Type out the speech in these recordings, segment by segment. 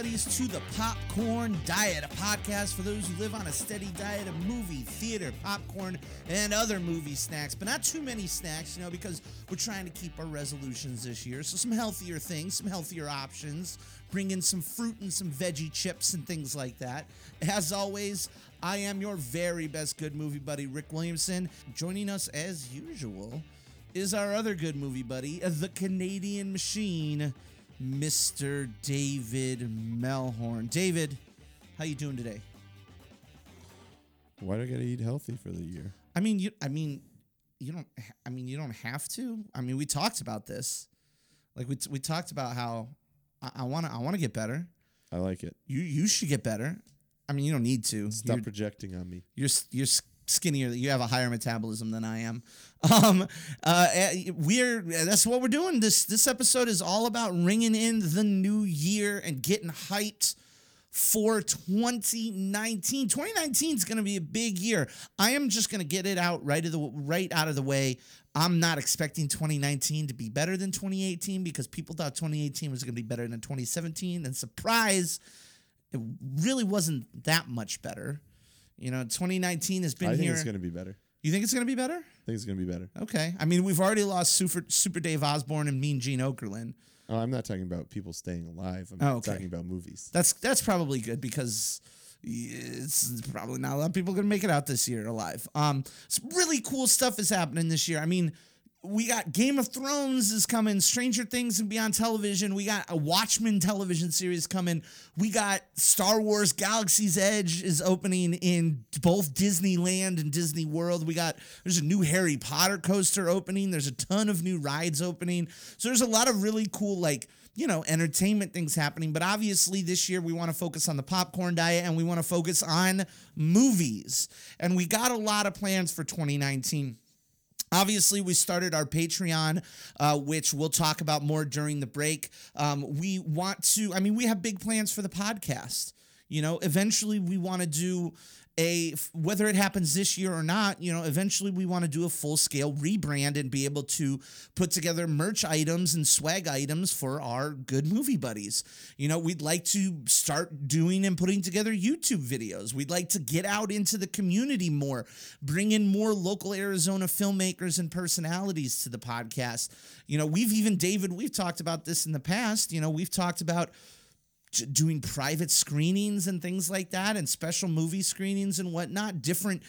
buddies, to the Popcorn Diet, a podcast for those who live on a steady diet of movie, theater, popcorn, and other movie snacks, but not too many snacks, you know, because we're trying to keep our resolutions this year. So, some healthier things, some healthier options, bring in some fruit and some veggie chips and things like that. As always, I am your very best good movie buddy, Rick Williamson. Joining us as usual is our other good movie buddy, the Canadian Machine. Mr. David Melhorn. David, how you doing today? Why do I gotta eat healthy for the year? I mean, you. I mean, you don't. I mean, you don't have to. I mean, we talked about this. Like we we talked about how I want to. I want to get better. I like it. You you should get better. I mean, you don't need to. Stop You're- projecting on me. you're you're skinnier. You have a higher metabolism than I am. Um, uh, eh, we're that's what we're doing. This this episode is all about ringing in the new year and getting hyped for 2019. 2019 is going to be a big year. I am just going to get it out right of the right out of the way. I'm not expecting 2019 to be better than 2018 because people thought 2018 was going to be better than 2017 and surprise it really wasn't that much better. You know, 2019 has been here. I think here. it's gonna be better. you think it's going to be better? I think it's gonna be better. Okay. I mean, we've already lost Super Super Dave Osborne and Mean Gene Okerlund. Oh, I'm not talking about people staying alive. I'm Oh, okay. talking about movies. That's that's probably good because it's probably not a lot of people going to make it out this year alive. Um, some really cool stuff is happening this year. I mean, we got Game of Thrones is coming, Stranger Things and Beyond Television. We got a Watchmen television series coming. We got Star Wars Galaxy's Edge is opening in both Disneyland and Disney World. We got there's a new Harry Potter coaster opening. There's a ton of new rides opening. So there's a lot of really cool like you know, entertainment things happening. But obviously, this year we want to focus on the popcorn diet and we want to focus on movies. And we got a lot of plans for 2019. Obviously, we started our Patreon, uh, which we'll talk about more during the break. Um, we want to, I mean, we have big plans for the podcast. You know, eventually we want to do a, whether it happens this year or not, you know, eventually we want to do a full scale rebrand and be able to put together merch items and swag items for our good movie buddies. You know, we'd like to start doing and putting together YouTube videos. We'd like to get out into the community more, bring in more local Arizona filmmakers and personalities to the podcast. You know, we've even, David, we've talked about this in the past. You know, we've talked about doing private screenings and things like that and special movie screenings and whatnot different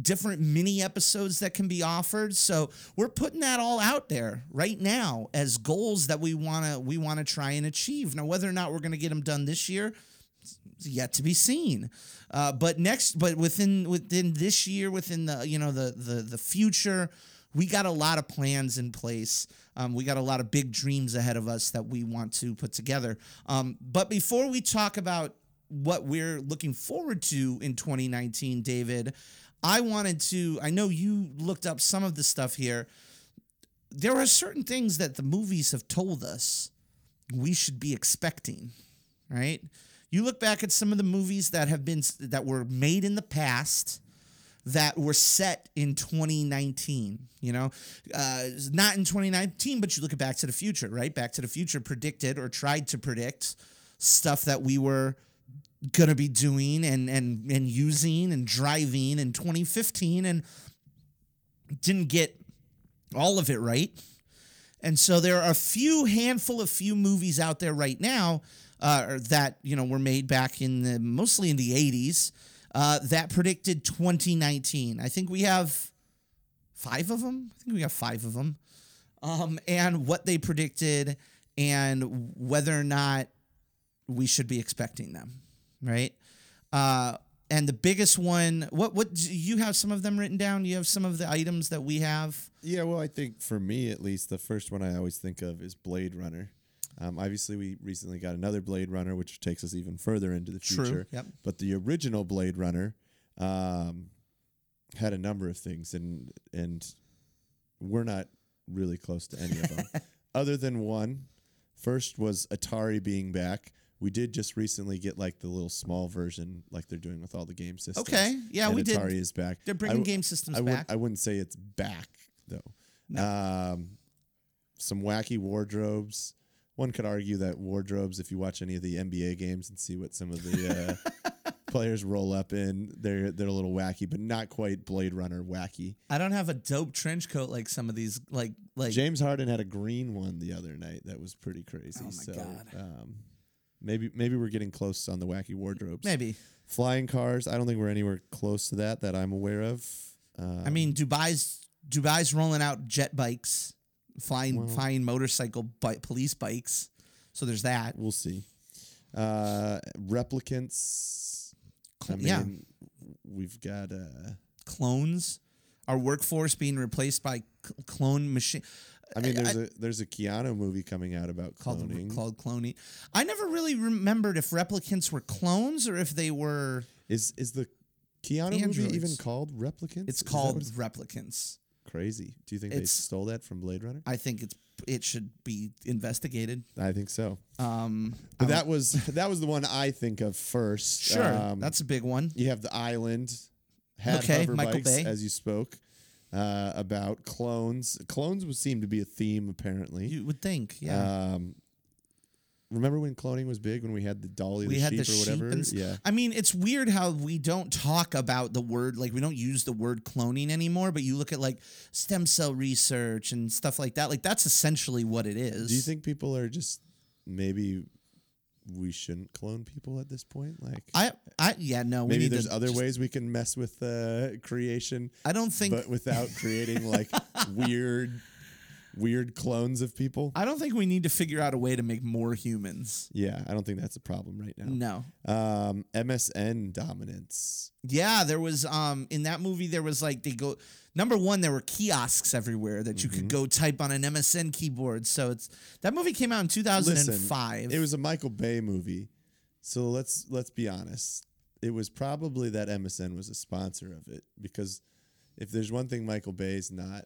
different mini episodes that can be offered. So we're putting that all out there right now as goals that we want to we want to try and achieve. Now whether or not we're going to get them done this year yet to be seen. Uh, but next but within within this year within the you know the the the future we got a lot of plans in place. Um, we got a lot of big dreams ahead of us that we want to put together. Um, but before we talk about what we're looking forward to in 2019, David, I wanted to, I know you looked up some of the stuff here. There are certain things that the movies have told us we should be expecting, right? You look back at some of the movies that have been that were made in the past that were set in 2019 you know? Uh, not in 2019 but you look at back to the future right? Back to the future predicted or tried to predict stuff that we were gonna be doing and and and using and driving in 2015 and didn't get all of it right. And so there are a few handful of few movies out there right now uh, that you know were made back in the mostly in the 80s uh, that predicted 2019. I think we have five of them. I think we have five of them. Um, and what they predicted and whether or not we should be expecting them, right? Uh, and the biggest one, what what you have some of them written down? You have some of the items that we have. Yeah, well, I think for me at least, the first one I always think of is Blade Runner. Um, obviously, we recently got another Blade Runner, which takes us even further into the future. True, yep. But the original Blade Runner um, had a number of things, and and we're not really close to any of them, other than one. First was Atari being back. We did just recently get like the little small version, like they're doing with all the game systems. Okay, yeah, and we did. Atari is back. They're bringing game systems I back. I wouldn't say it's back though. Um, some wacky wardrobes, one could argue that wardrobes, if you watch any of the NBA games and see what some of the uh, players roll up in, they're they're a little wacky, but not quite Blade Runner wacky. I don't have a dope trench coat like some of these like like James Harden had a green one the other night that was pretty crazy. Oh my so, God. Um, maybe maybe we're getting close on the wacky wardrobes. maybe. flying cars. I don't think we're anywhere close to that that I'm aware of. Uh, I mean, Dubai's Dubai's rolling out jet bikes, flying Well- flying motorcycle bi- police bikes. So there's that. we'll see. Uh, replicants. I Cl- mean, yeah. we've got. Uh, Clones, our workforce being replaced by c- clone machine I mean, there's a there's a Keanu movie coming out about cloning. called cloning. I never really remembered if replicants were clones or if they were. is is the Keanu movie even called Replicants? It's Is called it's- replicants. Crazy. Do you think It's- they stole that from Blade Runner? I think it's it should be investigated. I think so. Um, But that was that was the one I think of first. sure Um, that's a big one. You have the island, had Okay, hover Michael bikes, Bay. as you spoke uh, about clones. Clones would seem to be a theme, apparently. You would think, yeah. Um, remember when cloning was big? When we had the dolly, we the had sheep the or sheep whatever. and yeah, I mean, it's weird how we don't talk about the word like we don't use the word cloning anymore. But you look at like stem cell research and stuff like that. Like that's essentially what it is. Do you think people are just maybe we shouldn't clone people at this point? Like I? I yeah no. we maybe there's other ways we can mess with uh, creation, I don't think. but without creating like weird, weird clones of people. I don't think we need to figure out a way to make more humans. Yeah, I don't think that's a problem right now. No. Um, MSN dominance. Yeah, there was um in that movie there was like they go number one there were kiosks everywhere that you Mm-hmm. could go type on an MSN keyboard. So it's that movie came out in 2005. It was a Michael Bay movie, so let's let's be honest. It was probably that MSN was a sponsor of it because if there's one thing Michael Bay's not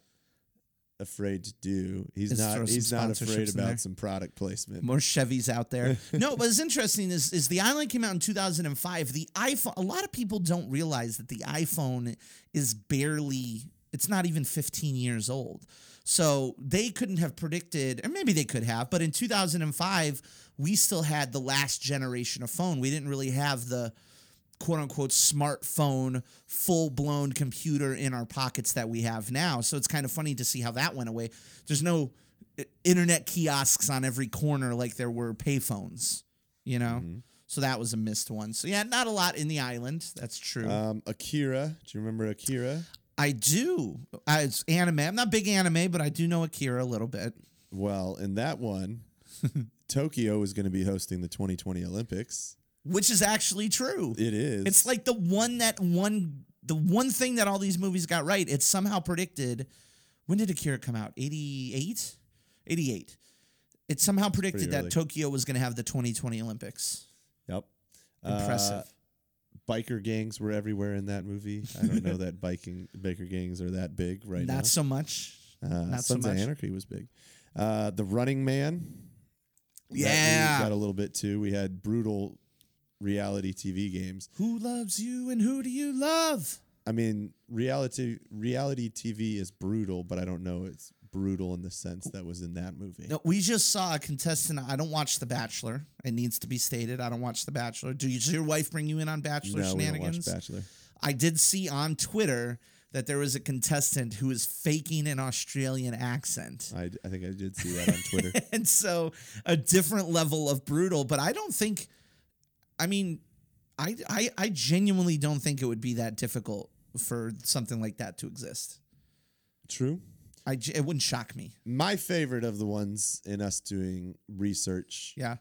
afraid to do, he's not he's not afraid there. about some product placement. more Chevys out there. no, but it's interesting is is the island came out in 2005. The iPhone a lot of people don't realize that the iPhone is barely it's not even 15 years old. So they couldn't have predicted or maybe they could have, but in 2005 we still had the last generation of phone. We didn't really have the quote unquote smartphone, full blown computer in our pockets that we have now. So it's kind of funny to see how that went away. There's no eh, internet kiosks on every corner like there were payphones, you know? Mm-hmm. So that was a missed one. So yeah, not a lot in the island. That's true. Um, Akira, do you remember Akira? I do. I, it's anime. I'm not big anime, but I do know Akira a little bit. Well, in that one, Tokyo is going to be hosting the 2020 Olympics. Which is actually true. It is. It's like the one that one the one thing that all these movies got right. It's somehow predicted. When did Akira come out? 88? 88. It somehow predicted that. Tokyo was going to have the 2020 Olympics. yep. Impressive. Uh, biker gangs were everywhere in that movie. I don't know that biking biker gangs are that big right Not so much. Uh, not so Sons of. Anarchy was big. Uh, the Running Man. Yeah. got a little bit too. We had brutal reality TV games. Who loves you and who do you love? I mean, reality reality TV is brutal, but I don't know it's brutal in the sense that was in that movie. No, we just saw a contestant. I don't watch The Bachelor. It needs to be stated. I don't watch The Bachelor. Do you, does your wife bring you in on Bachelor no, we don't shenanigans? watch Bachelor. I did see on Twitter that there was a contestant who was faking an Australian accent. I, I think I did see that on Twitter. And so a different level of brutal, but I don't think I mean I I I genuinely don't think it would be that difficult for something like that to exist. True. I it wouldn't shock me. My favorite of the ones in us doing research Yeah.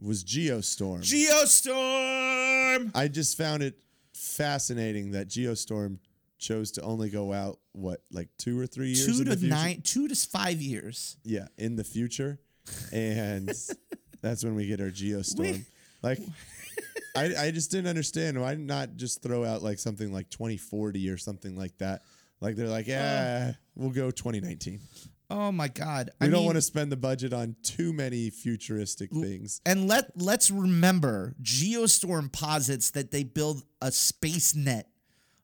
was Geostorm. Geostorm. I just found it fascinating that Geostorm chose to only go out what like two or three years Two to nine, two to five years. Yeah, in the future, and that's when we get our Geostorm. Like, I I just didn't understand why not just throw out like something like 2040 or something like that. Like they're like, yeah, we'll go 2019. Oh my God! We I don't mean- want to spend the budget on too many futuristic things. And let let's remember, Geostorm posits that they build a space net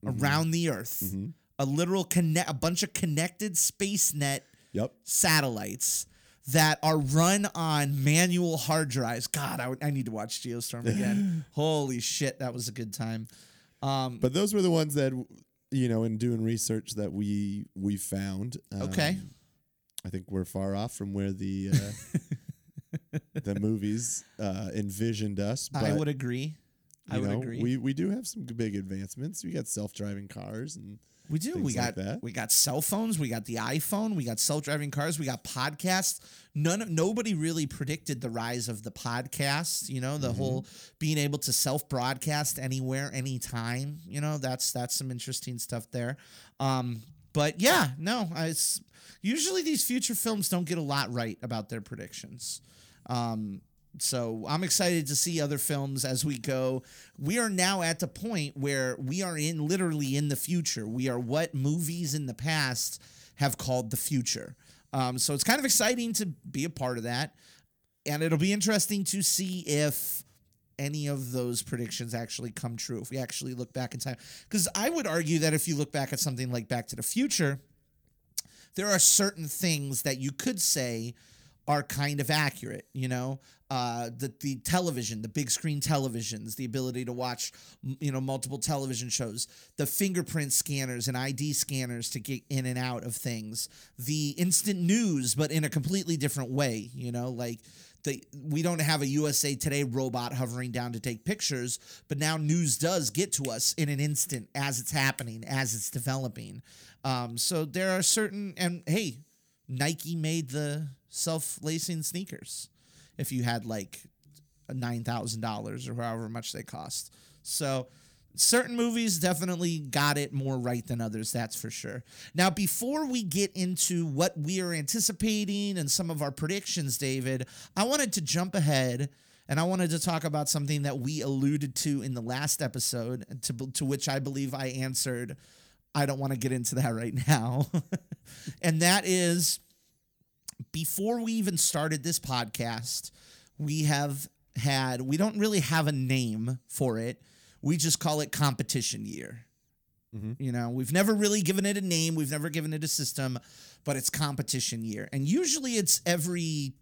Mm-hmm. around the Earth, a literal connect, a bunch of connected space net Yep. satellites that are run on manual hard drives. God, I, would- I need to watch Geostorm again. Holy shit, that was a good time. Um, But those were the ones that you know, in doing research that we we found. Okay. um, I think we're far off from where the uh, the movies uh, envisioned us. But, I would agree. I you would know, agree. We we do have some big advancements. We got self driving cars and We do. We things like got that. we got cell phones. We got the iPhone. We got self driving cars. We got podcasts. None. Nobody really predicted the rise of the podcast. You know, the Mm-hmm. whole being able to self broadcast anywhere, anytime. You know, that's that's some interesting stuff there. Um, but yeah, no, I- it's usually these future films don't get a lot right about their predictions. Um, so I'm excited to see other films as we go. We are now at the point where we are in literally in the future. We are what movies in the past have called the future. Um, so it's kind of exciting to be a part of that. And it'll be interesting to see if any of those predictions actually come true, if we actually look back in time. Because I would argue that if you look back at something like Back to the Future, there are certain things that you could say are kind of accurate you know uh, the the television the big screen televisions the ability to watch you know multiple television shows the fingerprint scanners and id scanners to get in and out of things the instant news but in a completely different way you know like the, we don't have a USA Today robot hovering down to take pictures, but now news does get to us in an instant as it's happening, as it's developing. Um, so there are certain, and hey, Nike made the self lacing sneakers if you had like $9,000 or however much they cost. So certain movies definitely got it more right than others, that's for sure. Now, before we get into what we are anticipating and some of our predictions, David, I wanted to jump ahead. And I wanted to talk about something that we alluded to in the last episode, to, to which I believe I answered I don't want to get into that right now. and that is before we even started this podcast, we have had, we don't really have a name for it. We just call it competition year. Mm-hmm. You know, we've never really given it a name, we've never given it a system, but it's competition year. And usually it's every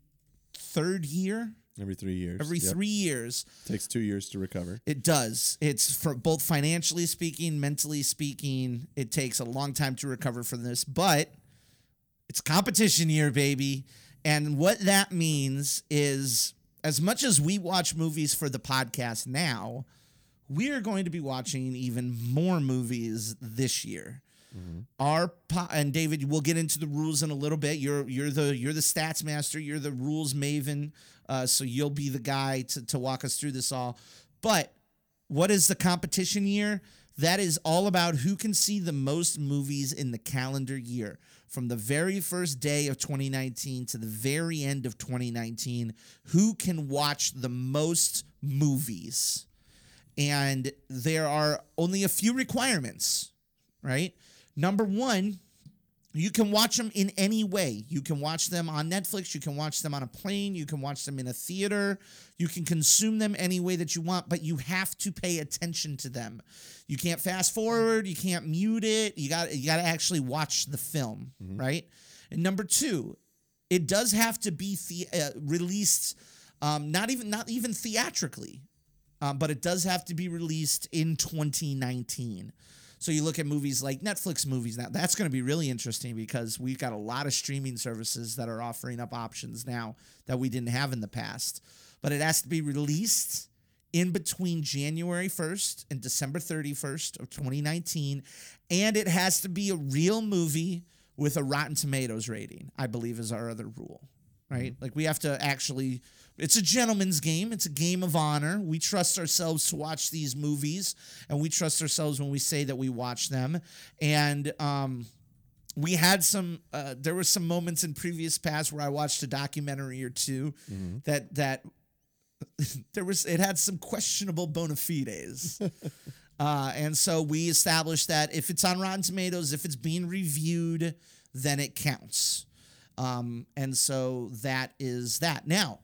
third year, every three years. every Yep. three years. takes two years to recover. It does. It's for both financially speaking, mentally speaking, it takes a long time to recover from this, but it's competition year, baby. And what that means is as much as we watch movies for the podcast now, we are going to be watching even more movies this year. Mm-hmm. Our po- and David, we'll get into the rules in a little bit. You're you're the you're the stats master. You're the rules maven. Uh, so you'll be the guy to to walk us through this all. But what is the competition year? That is all about who can see the most movies in the calendar year. From the very first day of 2019 to the very end of 2019, who can watch the most movies? And there are only a few requirements, right? Number one, you can watch them in any way. You can watch them on Netflix. You can watch them on a plane. You can watch them in a theater. You can consume them any way that you want, but you have to pay attention to them. You can't fast forward. You can't mute it. You got you got to actually watch the film, right? And number two, it does have to be the, uh, released, um, not even not even theatrically, um, but it does have to be released in 2019. So you look at movies like Netflix movies now. That's going to be really interesting because we've got a lot of streaming services that are offering up options now that we didn't have in the past. But it has to be released in between January 1st and December 31st of 2019 and it has to be a real movie with a Rotten Tomatoes rating. I believe is our other rule, right? Mm-hmm. Like we have to actually it's a gentleman's game. It's a game of honor. We trust ourselves to watch these movies, and we trust ourselves when we say that we watch them. And um, we had some. Uh, there were some moments in previous past where I watched a documentary or 2 that that there was. It had some questionable bona fides. Uh, and so we established that if it's on Rotten Tomatoes, if it's being reviewed, then it counts. Um, and so that is that. Now,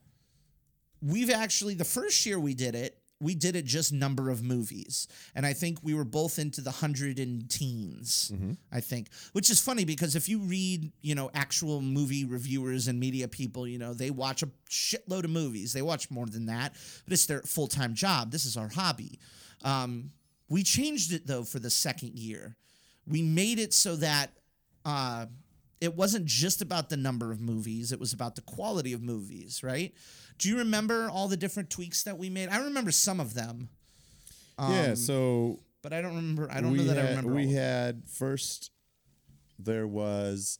we've actually, the first year we did it, we did it just number of movies, and I think we were both into the hundred and teens. I think, which is funny because if you read, you know, actual movie reviewers and media people, you know, they watch a shitload of movies. They watch more than that, but it's their full time job. This is our hobby. Um, we changed it though for the second year. We made it so that uh, it wasn't just about the number of movies; it was about the quality of movies, right? Do you remember all the different tweaks that we made? I remember some of them. yeah. Um, So but I don't remember. I don't know that had, I remember. We all of them. had first. There was.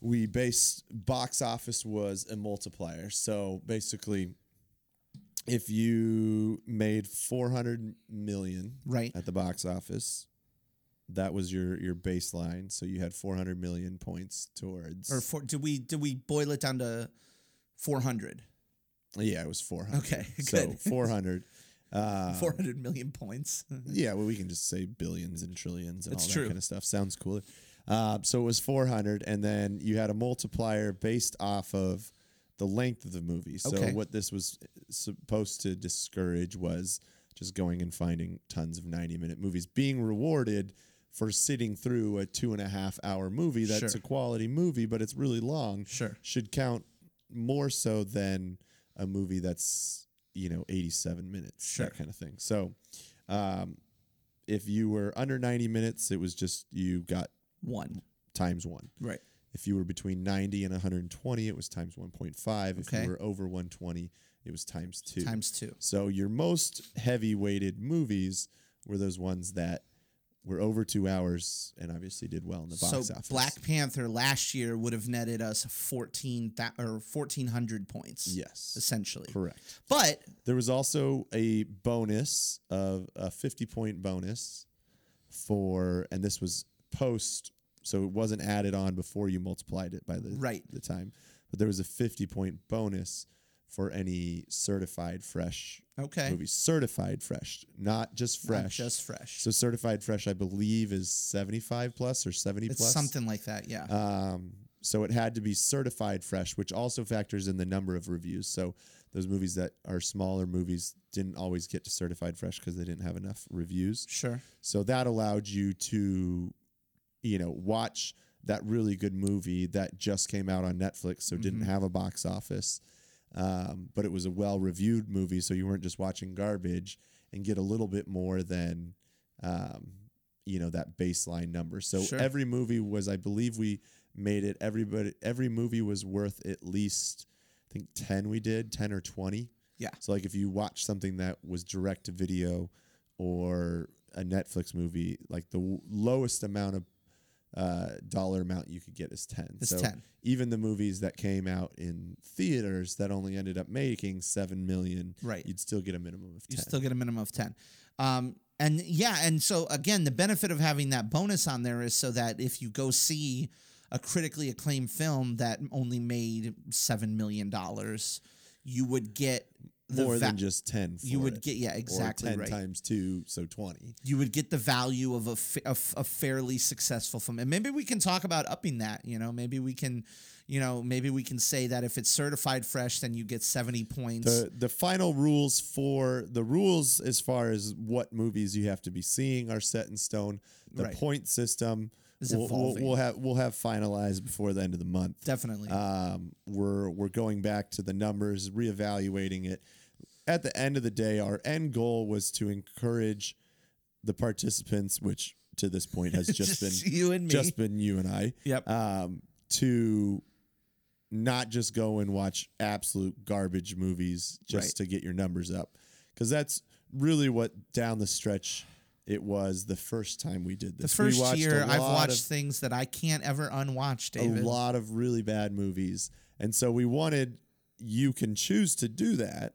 We based box office was a multiplier. So basically, if you made four hundred million right. at the box office, that was your your baseline. So you had four hundred million points towards. Or for, did we did we boil it down to four hundred? yeah, it was four hundred. Okay, So good. four hundred. Uh, Four hundred million points. Yeah, well, we can just say billions and trillions and It's all that true. kind of stuff. Sounds cooler. Uh, so it was 400, and then you had a multiplier based off of the length of the movie. So Okay. what this was supposed to discourage was just going and finding tons of 90 minute movies, being rewarded for sitting through a two and a half hour movie that's Sure. a quality movie, but it's really long. Sure. Should count more so than a movie that's you know 87 minutes Sure. that kind of thing so um, if you were under 90 minutes it was just you got One. times one Right. if you were between 90 and 120 it was times 1.5 Okay. if you were over 120 it was times two Times two. so your most heavy weighted movies were those ones that were over two hours and obviously did well in the box So office Black Panther last year would have netted us fourteen or fourteen hundred points. yes essentially. correct But There was also a bonus of a 50 point bonus for, and this was post, so it wasn't added on before you multiplied it by the, Right. the time. But there was a 50 point bonus for any certified fresh okay, movies. Certified fresh, not just Not fresh. just fresh. so certified fresh, I believe, is 75 plus or 70 it's plus. something like that. Yeah. Um, so it had to be certified fresh, which also factors in the number of reviews. So those movies that are smaller movies didn't always get to certified fresh because they didn't have enough reviews. sure. So that allowed you to, you know, watch that really good movie that just came out on Netflix, so didn't Mm-hmm. have a box office, um, but it was a well-reviewed movie, so you weren't just watching garbage, and get a little bit more than, um, you know, that baseline number. So Sure. every movie was, I believe, we made it. Everybody, every movie was worth at least, I think, ten. We did ten or twenty. Yeah. So like if you watch something that was direct to video or a Netflix movie, like the w- lowest amount of uh, dollar amount you could get is 10. It's so 10. even the movies that came out in theaters that only ended up making 7 million, Right. you'd still get a minimum of 10. You still get a minimum of 10. Um, and yeah, and so again, the benefit of having that bonus on there is so that if you go see a critically acclaimed film that only made $7 million, you would get More va- than just 10 for you would it. get yeah exactly or 10 right times 2 so 20 you would get the value of a, fa- a, f- a fairly successful film and maybe we can talk about upping that you know maybe we can you know maybe we can say that if it's certified fresh then you get 70 points the the final rules for the rules as far as what movies you have to be seeing are set in stone the Right. point system We'll, we'll, we'll have we'll have finalized before the end of the month definitely um, we're we're going back to the numbers, reevaluating it. At the end of the day, our end goal was to encourage the participants, which to this point has just, Just been you and me. just been you and I, Yep. um, to not just go and watch absolute garbage movies just Right. to get your numbers up, because that's really what down the stretch it was the first time we did this. The first year i've watched of- things that i can't ever unwatch david a lot of really bad movies. And so we wanted you can choose to do that,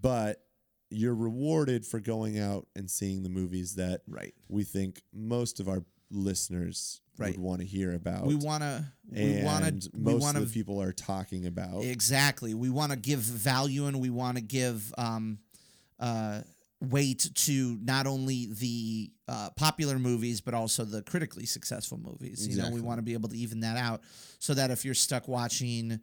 but you're rewarded for going out and seeing the movies that right we think most of our listeners Right. would want to hear about. we want to we want to most want of the people are talking about. Exactly. We want to give value and we want to give um, uh, weight to not only the uh, popular movies but also the critically successful movies. You know, we want to be able to even that out so that if you're stuck watching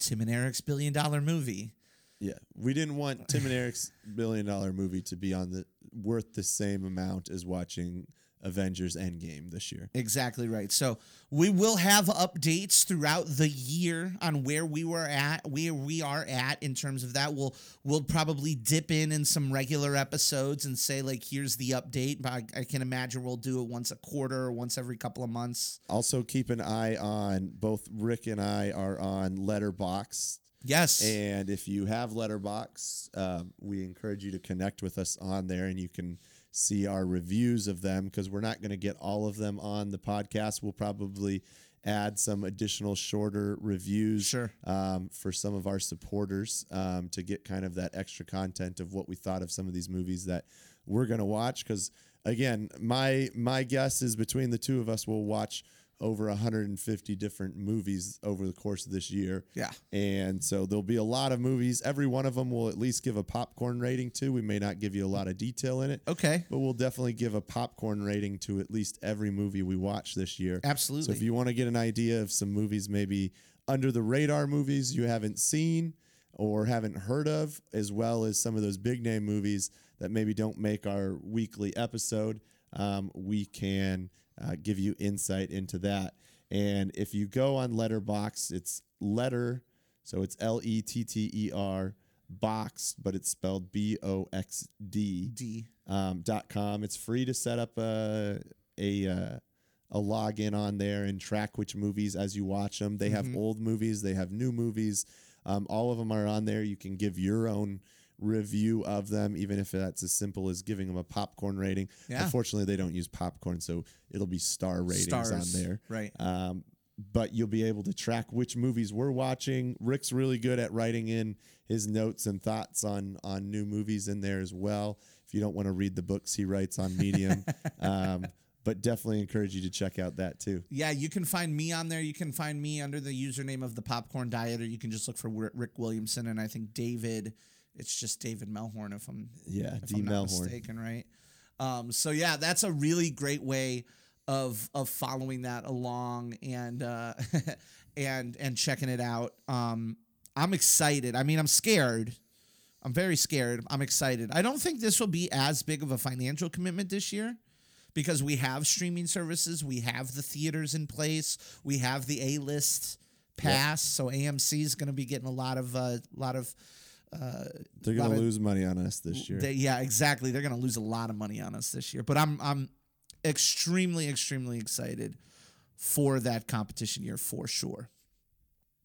Tim and Eric's billion dollar movie, Yeah, we didn't want Tim and Eric's billion dollar movie to be on the worth the same amount as watching Avengers Endgame this year. Exactly right. So we will have updates throughout the year on where we were at, where we are at in terms of that. We'll we'll probably dip in in some regular episodes and say like, here's the update. But I, I can imagine we'll do it once a quarter or once every couple of months. Also, keep an eye on both Rick and I are on Letterboxd. Yes. And if you have Letterboxd, um, we encourage you to connect with us on there, and you can see our reviews of them because we're not going to get all of them on the podcast. We'll probably add some additional shorter reviews Sure. um, for some of our supporters um, to get kind of that extra content of what we thought of some of these movies that we're going to watch. Because again, my my guess is between the two of us, we'll watch over 150 different movies over the course of this year. Yeah. And so there'll be a lot of movies. Every one of them will at least give a popcorn rating to. We may not give you a lot of detail in it, Okay. but we'll definitely give a popcorn rating to at least every movie we watch this year. Absolutely. So if you want to get an idea of some movies, maybe under the radar movies you haven't seen or haven't heard of, as well as some of those big name movies that maybe don't make our weekly episode, um, we can uh, give you insight into that. And if you go on Letterboxd, it's letter, so it's L E T T E R box, but it's spelled B O X D D. um, dot com. It's free to set up a a uh, a login on there and track which movies as you watch them. They have old movies, they have new movies. Um, all of them are on there. You can give your own review of them, even if that's as simple as giving them a popcorn rating. Yeah. Unfortunately, they don't use popcorn, so it'll be star ratings Stars. on there. Right. Um, but you'll be able to track which movies we're watching. Rick's really good at writing in his notes and thoughts on on new movies in there as well. If you don't want to read the books he writes on Medium, um, but definitely encourage you to check out that too. Yeah, you can find me on there. You can find me under the username of the Popcorn Diet, or you can just look for Rick Williamson and I think David. It's just David Melhorn, if I'm Yeah, if D I'm not Melhorn. mistaken, right? Um, so yeah, that's a really great way of of following that along and uh, and and checking it out. Um, I'm excited. I mean, I'm scared. I'm very scared. I'm excited. I don't think this will be as big of a financial commitment this year because we have streaming services, we have the theaters in place, we have the A list pass. So AMC is going to be getting a lot of a lot of. Uh, They're gonna of- lose money on us this year. they, yeah, exactly. They're going to lose a lot of money on us this year, but I'm I'm extremely extremely excited for that competition year for sure.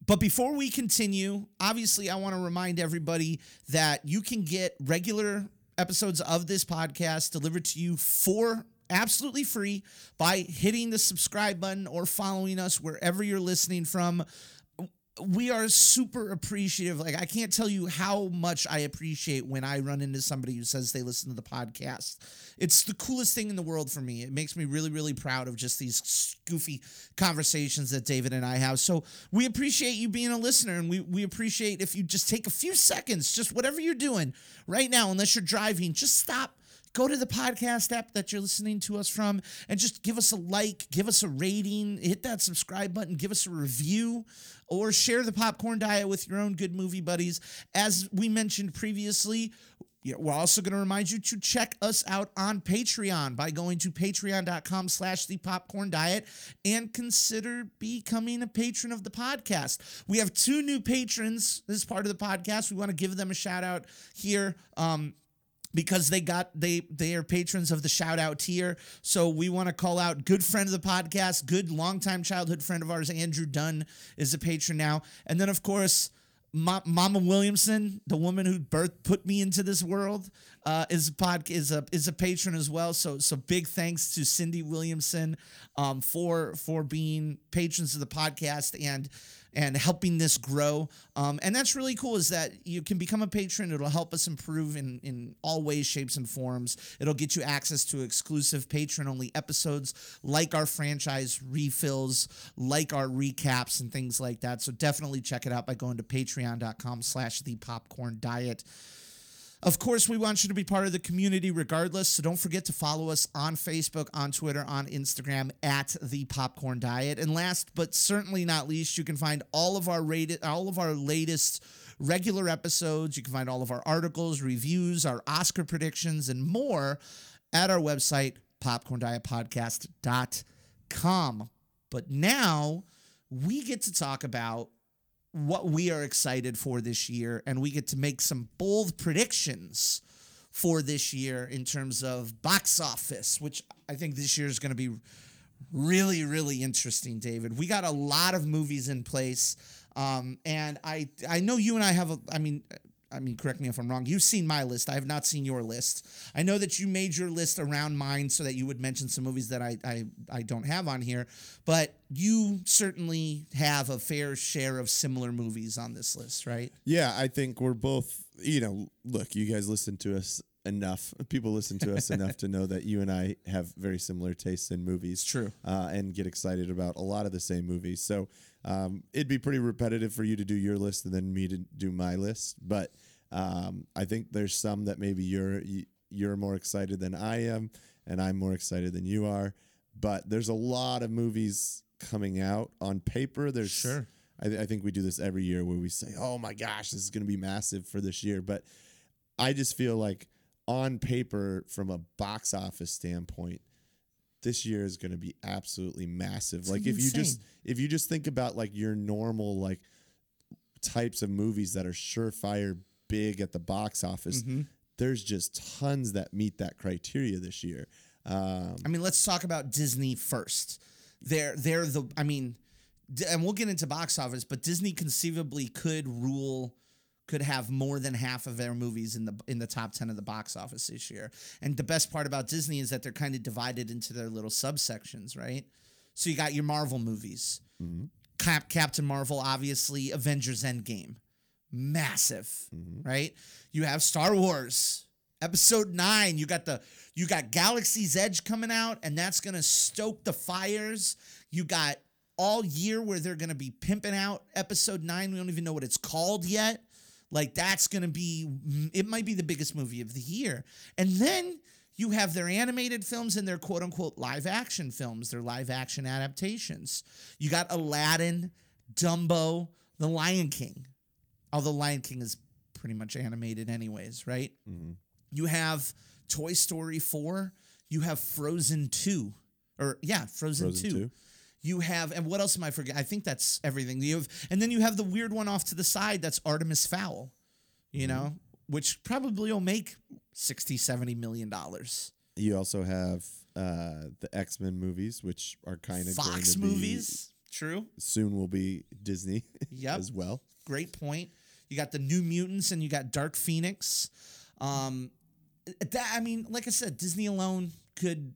But before we continue, obviously I want to remind everybody that you can get regular episodes of this podcast delivered to you for absolutely free by hitting the subscribe button or following us wherever you're listening from we are super appreciative. Like I can't tell you how much I appreciate when I run into somebody who says they listen to the podcast. It's the coolest thing in the world for me. It makes me really, really proud of just these goofy conversations that David and I have. So we appreciate you being a listener, and we we appreciate if you just take a few seconds, just whatever you're doing right now, unless you're driving, just stop go to the podcast app that you're listening to us from and just give us a like, give us a rating, hit that subscribe button, give us a review, or share the popcorn diet with your own good movie buddies. As we mentioned previously, we're also going to remind you to check us out on Patreon by going to patreon.com slash the popcorn diet and consider becoming a patron of the podcast. We have two new patrons as part of the podcast. We want to give them a shout out here. Um, because they got they they are patrons of the shout out tier. So we want to call out good friend of the podcast, good longtime childhood friend of ours, Andrew Dunn is a patron now, and then of course. Ma- Mama Williamson, the woman who birthed put me into this world, uh, is a pod is a is a patron as well. So so big thanks to Cindy Williamson um, for for being patrons of the podcast and and helping this grow. Um, and that's really cool is that you can become a patron. It'll help us improve in, in all ways, shapes, and forms. It'll get you access to exclusive patron only episodes like our franchise refills, like our recaps and things like that. So definitely check it out by going to patreon.com slash the popcorn diet. Of course, we want you to be part of the community regardless. So don't forget to follow us on Facebook, on Twitter, on Instagram at the Popcorn Diet. And last but certainly not least, you can find all of our rated, all of our latest regular episodes. You can find all of our articles, reviews, our Oscar predictions, and more at our website, popcorndietpodcast.com. But now we get to talk about what we are excited for this year, and we get to make some bold predictions for this year in terms of box office, which I think this year is going to be really, really interesting, David. We got a lot of movies in place. Um, and I I know you and I have a I mean I mean correct me if I'm wrong. You've seen my list. I have not seen your list. I know that you made your list around mine so that you would mention some movies that I I, I don't have on here, but you certainly have a fair share of similar movies on this list, right? Yeah, I think we're both, you know, look, you guys listen to us enough. People listen to us enough to know that you and I have very similar tastes in movies. true. Uh, and get excited about a lot of the same movies. So um, it'd be pretty repetitive for you to do your list and then me to do my list. But um, I think there's some that maybe you're you- you're more excited than I am, and I'm more excited than you are. But there's a lot of movies coming out on paper. There's Sure. I, I think we do this every year where we say, "Oh my gosh, this is going to be massive for this year," but I just feel like on paper, from a box office standpoint, this year is going to be absolutely massive. like if you just if you just think about like your normal like types of movies that are surefire big at the box office, Mm-hmm. there's just tons that meet that criteria this year. Um, I mean, let's talk about Disney first. They're they're the I mean, and we'll get into box office, but Disney conceivably could rule could have more than half of their movies in the in the top 10 of the box office this year. And the best part about Disney is that they're kind of divided into their little subsections, right? So you got your Marvel movies. Mm-hmm. Cap- Captain Marvel obviously, Avengers Endgame. Massive, mm-hmm. right? You have Star Wars episode 9 you got the you got galaxy's edge coming out and that's gonna stoke the fires you got all year where they're gonna be pimping out episode 9 we don't even know what it's called yet like that's gonna be it might be the biggest movie of the year and then you have their animated films and their quote unquote live action films their live action adaptations you got aladdin dumbo the lion king although lion king is pretty much animated anyways right mm-hmm. you have Toy Story 4, you have Frozen 2. Or yeah, Frozen, Frozen 2. 2. You have and what else am I forgetting? I think that's everything. You have and then you have the weird one off to the side that's Artemis Fowl, you Mm-hmm. know, which probably will make 60 70 million dollars. you also have uh, the X Men movies, which are kind of Fox movies, true. soon will be Disney Yep. as well. Great point. You got the New Mutants and you got Dark Phoenix. Um, that I mean, like I said, Disney alone could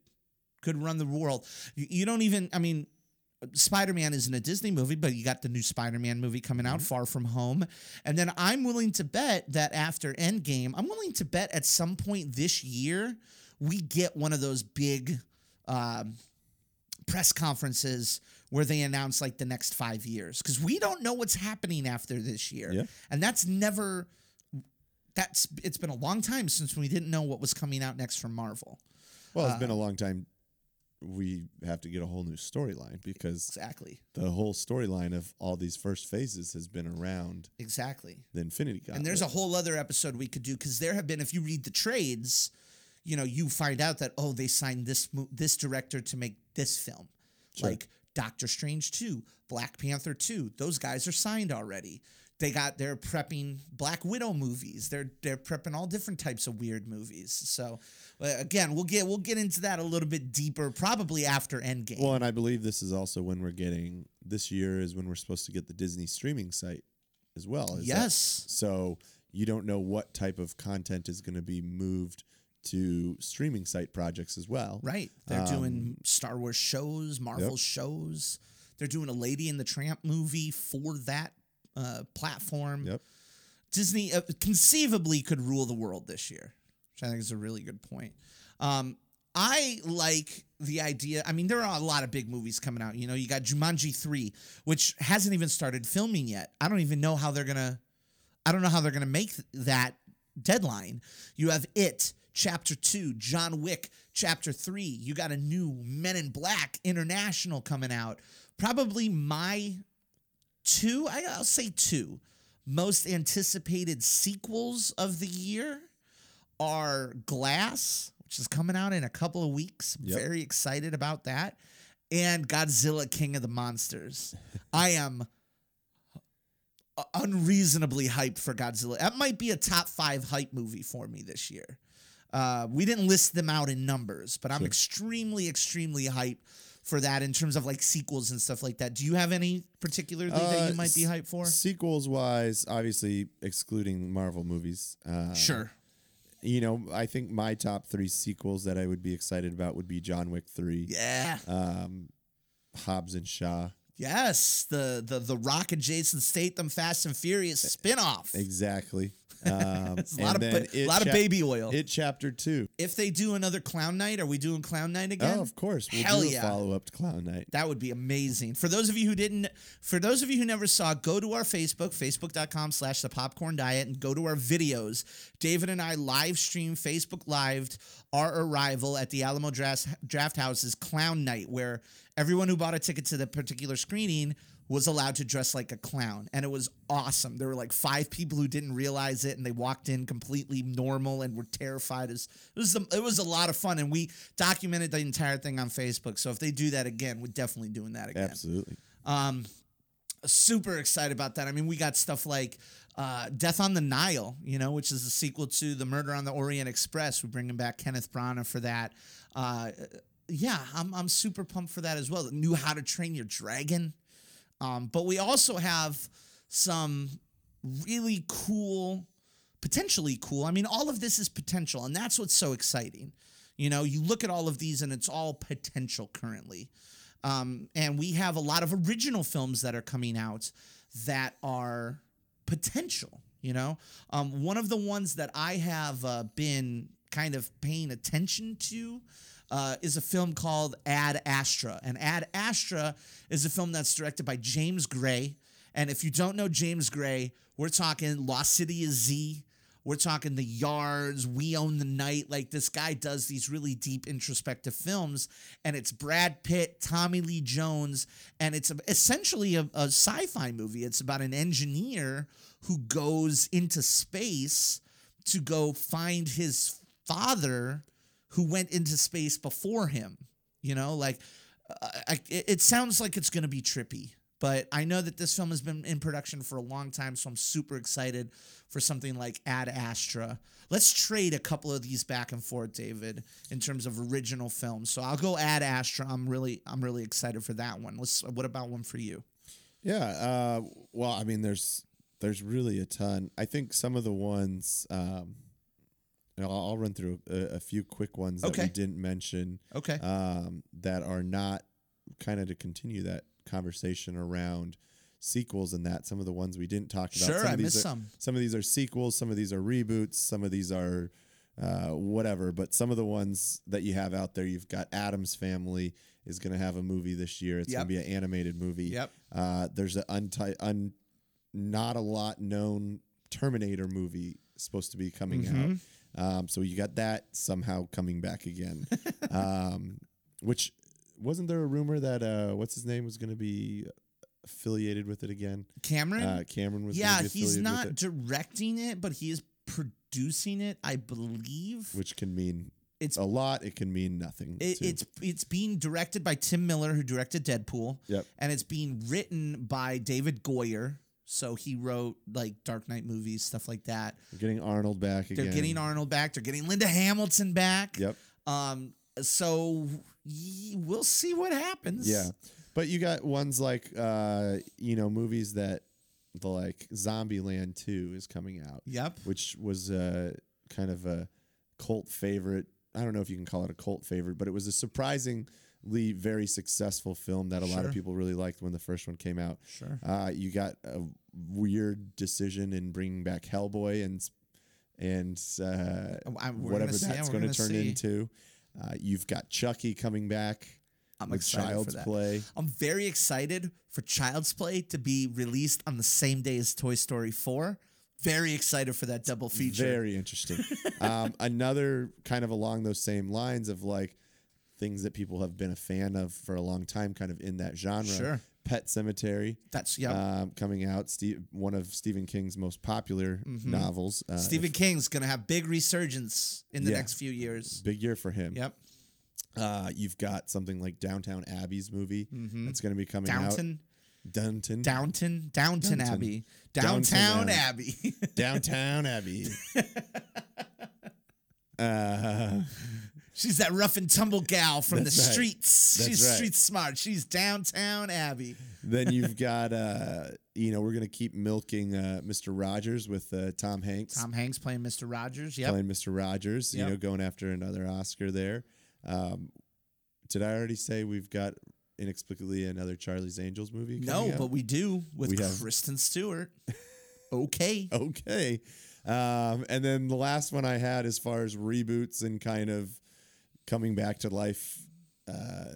could run the world. You, you don't even. I mean, Spider Man isn't a Disney movie, but you got the new Spider Man movie coming out, Far From Home, and then I'm willing to bet that after Endgame, I'm willing to bet at some point this year we get one of those big. Um, press conferences where they announce like the next five years because we don't know what's happening after this year Yeah. and that's never that's it's been a long time since we didn't know what was coming out next from marvel Well, it's Uh, been a long time. We have to get a whole new storyline because exactly the whole storyline of all these first phases has been around exactly the Infinity Gauntlet. and there's a whole other episode we could do because there have been if you read the trades you know you find out that oh they signed this this director to make this film Sure. like doctor strange 2 black panther 2 those guys are signed already they got they're prepping black widow movies they're they're prepping all different types of weird movies so uh, again we'll get we'll get into that a little bit deeper probably after endgame Well, and I believe this is also when we're getting this year is when we're supposed to get the Disney streaming site as well. is that- yes so you don't know what type of content is going to be moved to streaming site projects as well. Right. They're Um, doing Star Wars shows, Marvel shows. They're doing a Lady and the Tramp movie for that uh, platform. Yep. Disney uh, conceivably could rule the world this year, which I think is a really good point. Um, I like the idea. I mean, there are a lot of big movies coming out. You know, you got Jumanji 3, which hasn't even started filming yet. I don't even know how they're going to I don't know how they're going to make that deadline. You have It, Chapter 2, John Wick, Chapter 3. You got a new Men in Black International coming out. Probably my two, I'll say two. most anticipated sequels of the year are Glass, which is coming out in a couple of weeks. Yep. Very excited about that. And Godzilla King of the Monsters. I am unreasonably hyped for Godzilla. That might be a top five hype movie for me this year. Uh, we didn't list them out in numbers, but I'm Sure. extremely, extremely hyped for that in terms of like sequels and stuff like that. Do you have any particularly that you Uh, might be hyped for? Sequels wise, obviously excluding Marvel movies. Uh, Sure. You know, I think my top three sequels that I would be excited about would be John Wick 3, Yeah. um, Hobbs and Shaw. Yes. The the the Rock and Jason Statham Fast and Furious spinoff. Exactly. Um, It's a lot of and ba- then It lot of baby oil. It Chapter 2. if they do another Clown Night, are we doing Clown Night again? Oh, of course. We'll Hell do yeah. a follow up to Clown Night. That would be amazing. For those of you who didn't, for those of you who never saw, go to our Facebook, facebook.com slash the popcorn diet, and go to our videos. David and I live stream Facebook Lived our arrival at the Alamo Draft, Draft House's Clown Night, where everyone who bought a ticket to the particular screening was allowed to dress like a clown. And it was awesome. There were like five people who didn't realize it, and they walked in completely normal and were terrified. It was, it was, a, it was a lot of fun, and we documented the entire thing on Facebook. So if they do that again, we're definitely doing that again. Absolutely. Um, super excited about that. I mean, we got stuff like uh, Death on the Nile, you know, which is a sequel to The Murder on the Orient Express. We're bringing back Kenneth Branagh for that. Uh, yeah, I'm, I'm super pumped for that as well. New How to Train Your Dragon. Um, but we also have some really cool, potentially cool. I mean, all of this is potential, and that's what's so exciting. You know, you look at all of these, and it's all potential currently. Um, and we have a lot of original films that are coming out that are potential. You know, um, one of the ones that I have uh, been kind of paying attention to uh, is a film called Ad Astra. And Ad Astra is a film that's directed by James Gray. And if you don't know James Gray, we're talking Lost City of Z. We're talking The Yards, We Own the Night. Like this guy does these really deep introspective films, and it's Brad Pitt, Tommy Lee Jones, and it's essentially a, a sci-fi movie. It's about an engineer who goes into space to go find his father who went into space before him. You know, like uh, I, it, sounds like it's going to be trippy, but I know that this film has been in production for a long time, so I'm super excited for something like Ad Astra. Let's trade a couple of these back and forth, David, in terms of original films. So I'll go Ad Astra. I'm really, I'm really excited for that one. Let's. What about one for you? Yeah. Uh, well, I mean, there's there's really a ton. I think some of the ones. Um, I'll, I'll run through a, a few quick ones that we didn't mention Okay. um, that are not kind of to continue that conversation around sequels and that. Some of the ones we didn't talk about. Sure, some I of these missed are, some. Some of these are sequels. Some of these are reboots. Some of these are uh, whatever. But some of the ones that you have out there, you've got Addams Family is going to have a movie this year. It's Yep. going to be an animated movie. Yep. Uh, there's an unti- un- not a lot known Terminator movie supposed to be coming Mm-hmm. out. Um, so you got that somehow coming back again. um, which wasn't there a rumor that uh, what's his name was going to be affiliated with it again? Cameron. Uh, Cameron was. yeah, he's not with directing it, but he is producing it, I believe. which can mean It's a lot. It can mean nothing. It, it's it's being directed by Tim Miller, who directed Deadpool. Yep. And it's being written by David Goyer. So he wrote like Dark Knight movies, stuff like that. We're getting Arnold back again. They're getting Arnold back. They're getting Linda Hamilton back. Yep. Um. So we'll see what happens. Yeah. But you got ones like uh, you know, movies that the like Zombieland 2 is coming out, Yep. which was uh kind of a cult favorite. I don't know if you can call it a cult favorite, but it was a surprisingly very successful film that a lot of people really liked when the first one came out. Sure. Uh, you got a weird decision in bringing back Hellboy and and uh, Oh, whatever yeah, that's going to turn see. into. Uh, you've got Chucky coming back I'm with excited Child's for that. Play. I'm very excited for Child's Play to be released on the same day as Toy Story 4. Very excited for that double feature. Very interesting. um, another kind of along those same lines of like things that people have been a fan of for a long time, kind of in that genre. Sure. Pet Sematary That's yeah. um, coming out. Steve, one of Stephen King's most popular novels. Uh, Stephen King's gonna have big resurgence in the Yeah. next few years. big year for him. Yep. Uh, you've got something like Downtown Abbey's movie that's going to be coming Downton, out. Downton. Downton, Downton Downton. Abbey, Downtown Abbey. Abbey. Downtown Abbey. uh, She's that rough and tumble gal from the That's right. streets. That's She's right. street smart. She's Downtown Abby. then you've got, uh, you know, we're going to keep milking uh, Mr. Rogers with uh, Tom Hanks Tom Hanks playing Mr. Rogers. Yeah, playing Mr. Rogers, you know, going after another Oscar there. Um, did I already say we've got inexplicably another Charlie's Angels movie? No, out? but we do with We have- Kristen Stewart. okay. okay. Um, and then the last one I had, as far as reboots and kind of coming back to life uh,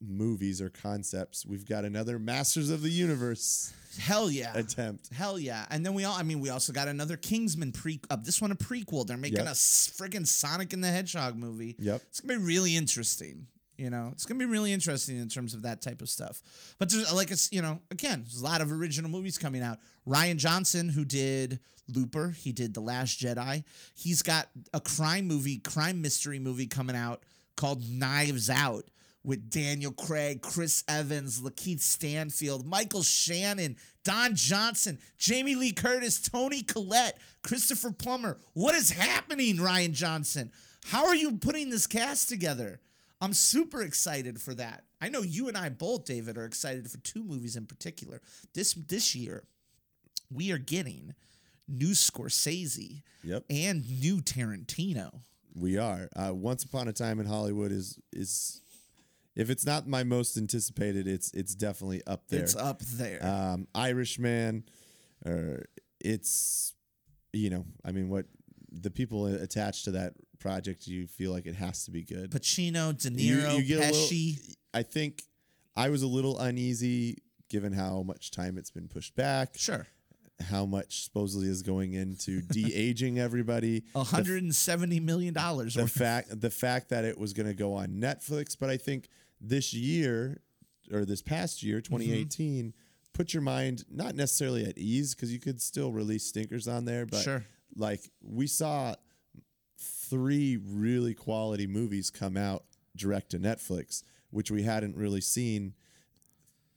movies or concepts, we've got another Masters of the Universe Hell yeah. attempt. Hell yeah. And then we all, I mean, we also got another Kingsman pre, uh, this one a prequel. They're making Yep. a friggin' Sonic and the Hedgehog movie. Yep. It's gonna be really interesting. You know, it's gonna be really interesting in terms of that type of stuff. But there's uh, like it's you know, again, there's a lot of original movies coming out. Rian Johnson, who did Looper, he did The Last Jedi. He's got a crime movie, crime mystery movie coming out called Knives Out with Daniel Craig, Chris Evans, Lakeith Stanfield, Michael Shannon, Don Johnson, Jamie Lee Curtis, Toni Collette, Christopher Plummer. What is happening, Rian Johnson? How are you putting this cast together? I'm super excited for that. I know you and I both, David, are excited for two movies in particular. This this year, we are getting new Scorsese Yep. and new Tarantino. We are. Uh, Once Upon a Time in Hollywood is is if it's not my most anticipated, it's it's definitely up there. It's up there. um, Irishman, or it's you know, I mean, what the people attached to that project, you feel like it has to be good. Pacino, De Niro, you get a little- Pesci. I think I was a little uneasy given how much time it's been pushed back, Sure. how much supposedly is going into de aging everybody. $170 million. the fact the fact that it was going to go on Netflix, but I think this year or this past year, Mm-hmm. 2018, put your mind not necessarily at ease because you could still release stinkers on there, but Sure. like we saw three really quality movies come out direct to Netflix, which we hadn't really seen.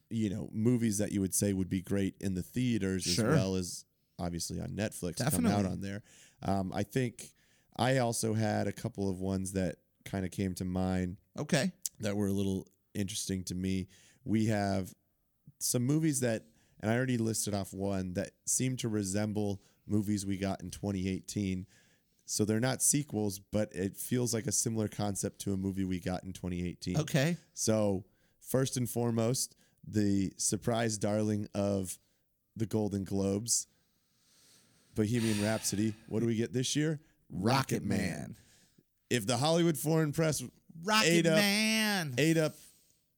You know, movies that you would say would be great in the theaters Sure. as well as obviously on Netflix come Definitely. out on there. Um, I think I also had a couple of ones that kind of came to mind okay. that were a little interesting to me. We have some movies that, and I already listed off one that seemed to resemble movies we got in 2018. So they're not sequels, but it feels like a similar concept to a movie we got in 2018. Okay. So, first and foremost, the surprise darling of the Golden Globes, Bohemian Rhapsody. What do we get this year? Rocket Man. If the Hollywood Foreign Press Rocket ate up, ate up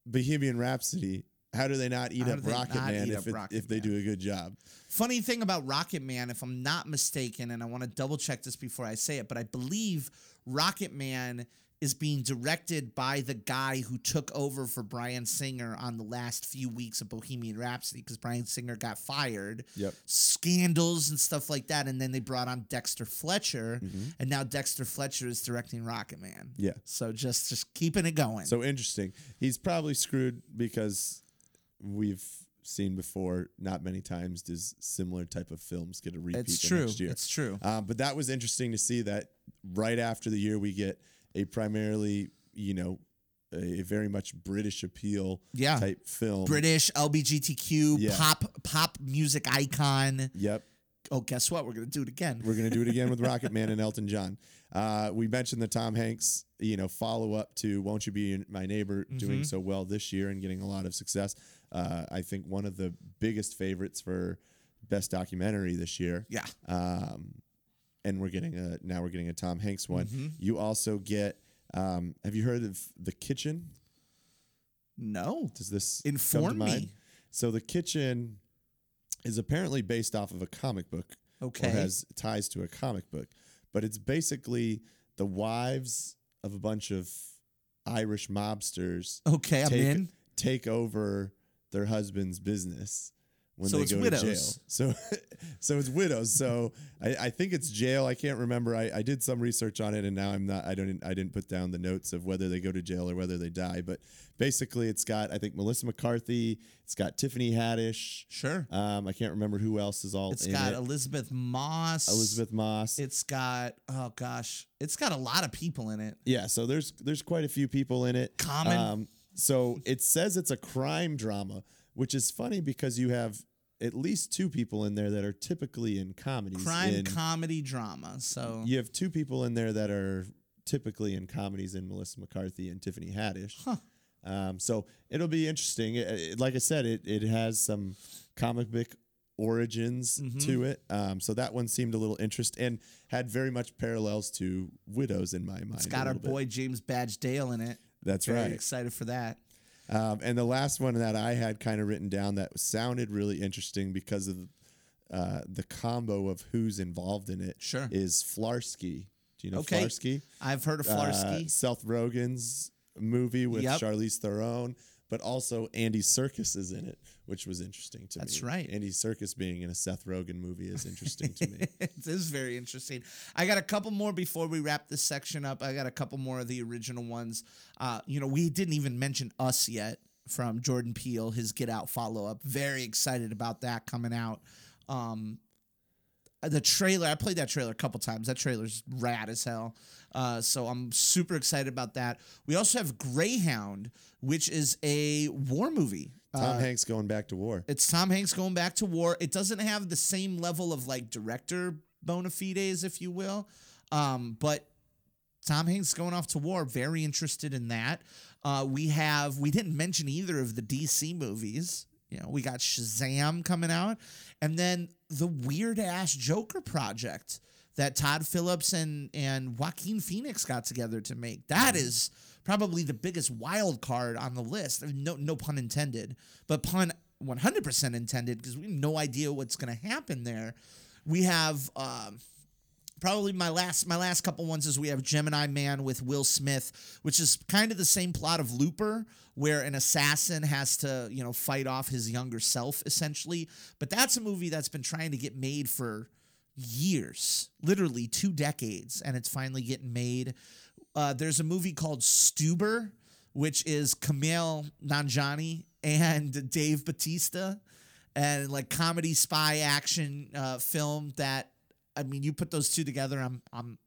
Bohemian Rhapsody, how do they not eat How up Rocket Man if, it, Rocket if they Man? do a good job? Funny thing about Rocket Man, if I'm not mistaken, and I want to double check this before I say it, but I believe Rocket Man is being directed by the guy who took over for Bryan Singer on the last few weeks of Bohemian Rhapsody because Bryan Singer got fired. Yep. Scandals and stuff like that. And then they brought on Dexter Fletcher, Mm-hmm. and now Dexter Fletcher is directing Rocket Man. Yeah. So just just keeping it going. So interesting. He's probably screwed because we've seen before. Not many times does similar type of films get a repeat it's true. next year. It's true. Um, but that was interesting to see that right after the year we get a primarily, you know, a very much British appeal Yeah. type film. British LBGTQ Yeah. pop pop music icon. Yep. Oh, guess what? We're gonna do it again. We're gonna do it again with Rocket Man and Elton John. Uh, we mentioned the Tom Hanks, you know, follow up to "Won't You Be My Neighbor" doing so well this year and getting a lot of success. Uh, I think one of the biggest favorites for best documentary this year. Yeah. Um, and we're getting a now we're getting a Tom Hanks one. Mm-hmm. You also get. Um, have you heard of the Kitchen? No. Does this Inform me. So the Kitchen is apparently based off of a comic book Okay. or has ties to a comic book, but it's basically the wives of a bunch of Irish mobsters Okay, I'm in. take over their husband's business when So they go widows. to jail. So, so it's widows. So I, I think it's jail. I can't remember. I, I did some research on it, and now I'm not. I don't. I didn't put down the notes of whether they go to jail or whether they die. But basically, it's got I think Melissa McCarthy. It's got Tiffany Haddish. Sure. Um, I can't remember who else is all It's got it. Elisabeth Moss. Elisabeth Moss. It's got oh gosh, it's got a lot of people in it. Yeah, so there's there's quite a few people in it. Common. Um, so it says it's a crime drama, which is funny because you have at least two people in there that are typically in comedies. Crime, in- comedy, drama. So you have two people in there that are typically in comedies in Melissa McCarthy and Tiffany Haddish. Huh. Um, so it'll be interesting. It- it- like I said, it it has some comic book origins Mm-hmm. to it. Um, so that one seemed a little interest and had very much parallels to Widows in my mind. It's got our bit. boy James Badge Dale in it. That's Very right. excited for that. Um, and the last one that I had kind of written down that sounded really interesting because of uh, the combo of who's involved in it Sure. is Flarsky. Do you know Okay. Flarsky? I've heard of Uh, Flarsky. Seth Rogen's movie with Yep. Charlize Theron, but also Andy Serkis is in it, which was interesting to That's me. That's right. Andy Serkis being in a Seth Rogen movie is interesting to me. it is very interesting. I got a couple more before we wrap this section up. I got a couple more of the original ones. Uh, you know, we didn't even mention Us yet from Jordan Peele, his Get Out follow up. Very excited about that coming out. Um, the trailer, I played that trailer a couple times. That trailer's rad as hell. Uh, so I'm super excited about that. We also have Greyhound, which is a war movie. Tom Uh, Hanks going back to war. it's Tom Hanks going back to war. It doesn't have the same level of like director bona fides, if you will. Um, but Tom Hanks going off to war, very interested in that. Uh, we have we didn't mention either of the DC movies. You know, we got Shazam coming out, and then the weird ass Joker project that Todd Phillips and and Joaquin Phoenix got together to make. That is probably the biggest wild card on the list. No no pun intended, but pun 100% intended because we have no idea what's going to happen there. We have um, probably my last my last couple ones is we have Gemini Man with Will Smith, which is kind of the same plot of Looper, where an assassin has to you know fight off his younger self essentially. But that's a movie that's been trying to get made for years, literally two decades, and it's finally getting made. Uh, there's a movie called Stuber, which is Kumail Nanjiani and Dave Bautista, and like comedy spy action uh, film that I mean, you put those two together, I'm I'm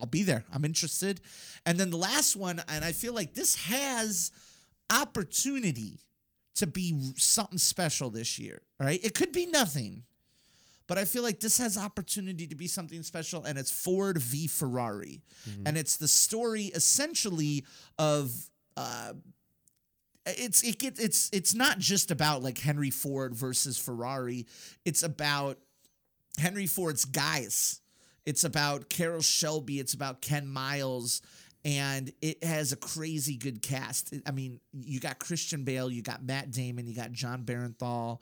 I'll be there. I'm interested. And then the last one, and I feel like this has opportunity to be something special this year. All right. It could be nothing, but I feel like this has opportunity to be something special, and it's Ford v Ferrari. And it's the story essentially of uh it's it get, it's it's not just about like Henry Ford versus Ferrari. It's about Henry Ford's guys. It's about Carroll Shelby. It's about Ken Miles. And it has a crazy good cast. I mean, you got Christian Bale, you got Matt Damon, you got Jon Bernthal.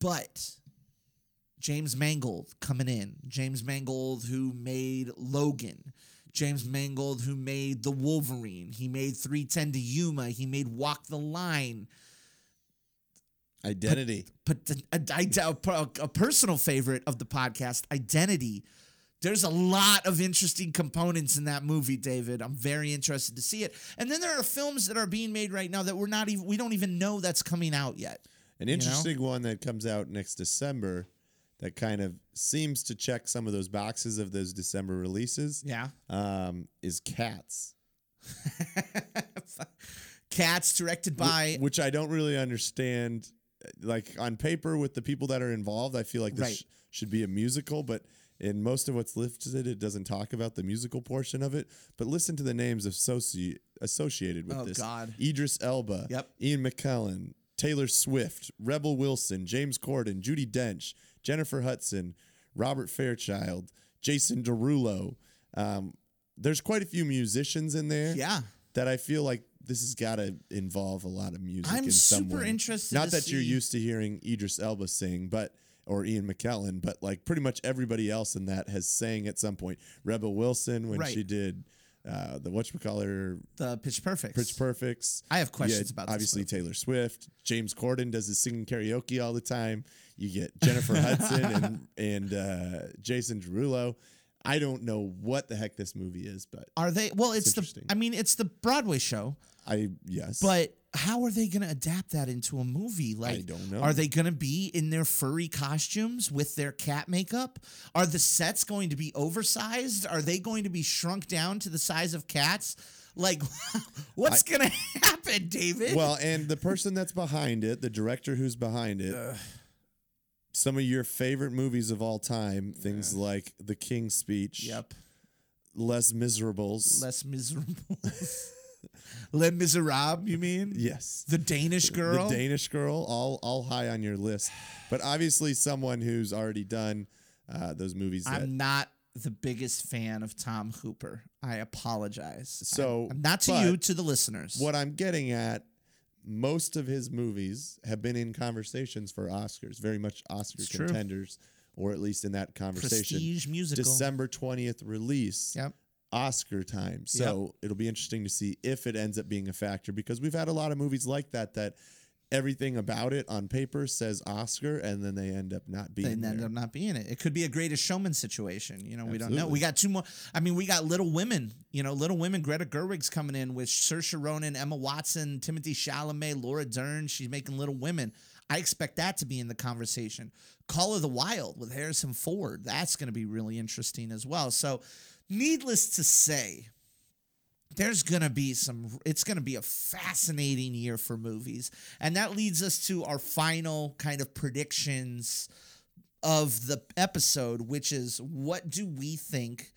But James Mangold coming in. James Mangold, who made Logan. James Mangold, who made The Wolverine. He made 310 to Yuma. He made Walk the Line Identity. but a, a, a personal favorite of the podcast, Identity. There's a lot of interesting components in that movie, David. I'm very interested to see it. And then there are films that are being made right now that we're not even we don't even know that's coming out yet. An interesting one that comes out next December that kind of seems to check some of those boxes of those December releases Yeah. um, is Cats, Cats directed by which I don't really understand. Like on paper, with the people that are involved, I feel like this Right. sh- should be a musical, but in most of what's listed, it doesn't talk about the musical portion of it. But listen to the names associ- associated with Oh, this: God. Idris Elba, Yep. Ian McKellen, Taylor Swift, Rebel Wilson, James Corden, Judi Dench, Jennifer Hudson, Robert Fairchild, Jason Derulo. Um, there's quite a few musicians in there Yeah. that I feel like this has got to involve a lot of music. I'm in some super way. interested Not that you're used to hearing Idris Elba sing, but or Ian McKellen, but like pretty much everybody else in that has sang at some point. Rebel Wilson when Right. she did uh, the whatchamacallit, The Pitch Perfect. Pitch Perfects. I have questions about obviously. Taylor Swift. James Corden does his singing karaoke all the time. You get Jennifer Hudson and and uh, Jason Derulo. I don't know what the heck this movie is, but Are they? Well, it's, the. I mean, it's the Broadway show, I yes, but how are they going to adapt that into a movie? Like, don't know. Are they going to be in their furry costumes with their cat makeup? Are the sets going to be oversized? Are they going to be shrunk down to the size of cats? Like, what's going to happen, David? well, and the person that's behind it, the director who's behind it, some of your favorite movies of all time, things like The King's Speech, yep. Less Miserables, Less miserable. Les Miserables, you mean? yes, The Danish girl. the Danish girl, all all high on your list, but obviously someone who's already done uh, those movies. That, I'm not the biggest fan of Tom Hooper. I apologize. So, I'm- not to you, to the listeners. what I'm getting at, most of his movies have been in conversations for Oscars, very much Oscar It's true. contenders, or at least in that conversation. prestige musical? December 20th release. Yep. Oscar time. So it'll be interesting to see if it ends up being a factor because we've had a lot of movies like that that everything about it on paper says Oscar and then they end up not being They being end there. up not being it. It could be a greatest showman situation. You know, we don't know. We got two more. I mean, we got Little Women. You know, Little Women. Greta Gerwig's coming in with Saoirse Ronan, Emma Watson, Timothée Chalamet, Laura Dern. She's making Little Women. I expect that to be in the conversation. Call of the Wild with Harrison Ford. That's going to be really interesting as well. So, needless to say, there's going to be some it's going to be a fascinating year for movies. And that leads us to our final kind of predictions of the episode which is what do we think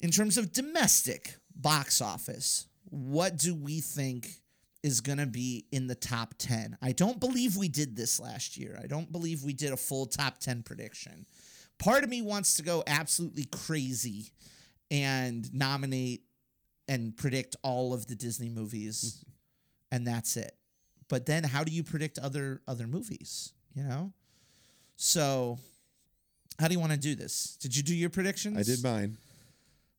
in terms of domestic box office what do we think is going to be in the top 10 i don't believe we did this last year. I don't believe we did a full top 10 prediction part of me wants to go absolutely crazy and nominate and predict all of the Disney movies and that's it. But then how do you predict other other movies, you know? So how do you want to do this? Did you do your predictions? I did mine.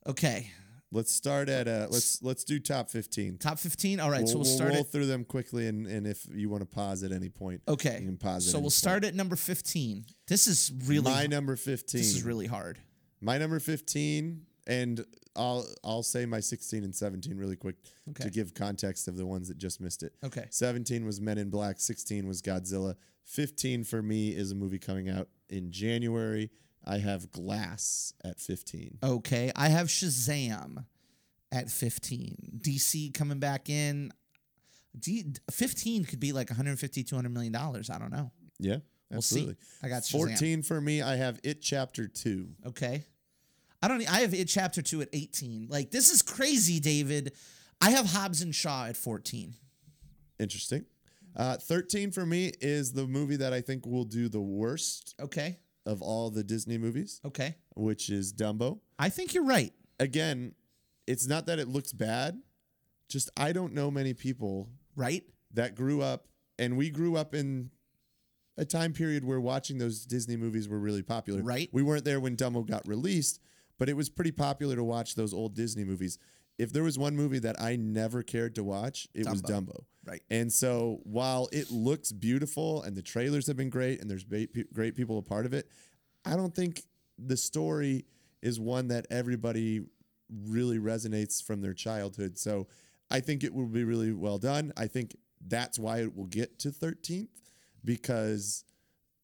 Okay. Let's start at uh let's let's do top 15. Top 15. All right, we'll, so we'll, we'll start roll through them quickly and, and if you want to pause at any point. Okay. You can pause So we'll point. start at number 15. This is really My number 15. this is really hard. My number 15 and I'll I'll say my 16 and 17 really quick Okay. to give context of the ones that just missed it. Okay. 17 was Men in Black, 16 was Godzilla. 15 for me is a movie coming out in January. I have Glass at 15. Okay. I have Shazam at 15. DC coming back in. D, 15 could be like 150 200 million dollars. I don't know. Yeah, We'll see. I got Shazam. 14 for me, I have It Chapter 2. Okay. I don't. I have it chapter two at eighteen. Like this is crazy, David. I have Hobbs and Shaw at fourteen. Interesting. Uh, 13 for me is the movie that I think will do the worst Okay. Of all the Disney movies, Okay. which is Dumbo. I think you're right. Again, it's not that it looks bad, just I don't know many people Right. that grew up, and we grew up in a time period where watching those Disney movies were really popular. Right. We weren't there when Dumbo got released, but it was pretty popular to watch those old Disney movies. If there was one movie that I never cared to watch, it was Dumbo. Dumbo. Right. And so while it looks beautiful and the trailers have been great and there's great people a part of it, I don't think the story is one that everybody really resonates from their childhood. So I think it will be really well done. I think that's why it will get to 13th because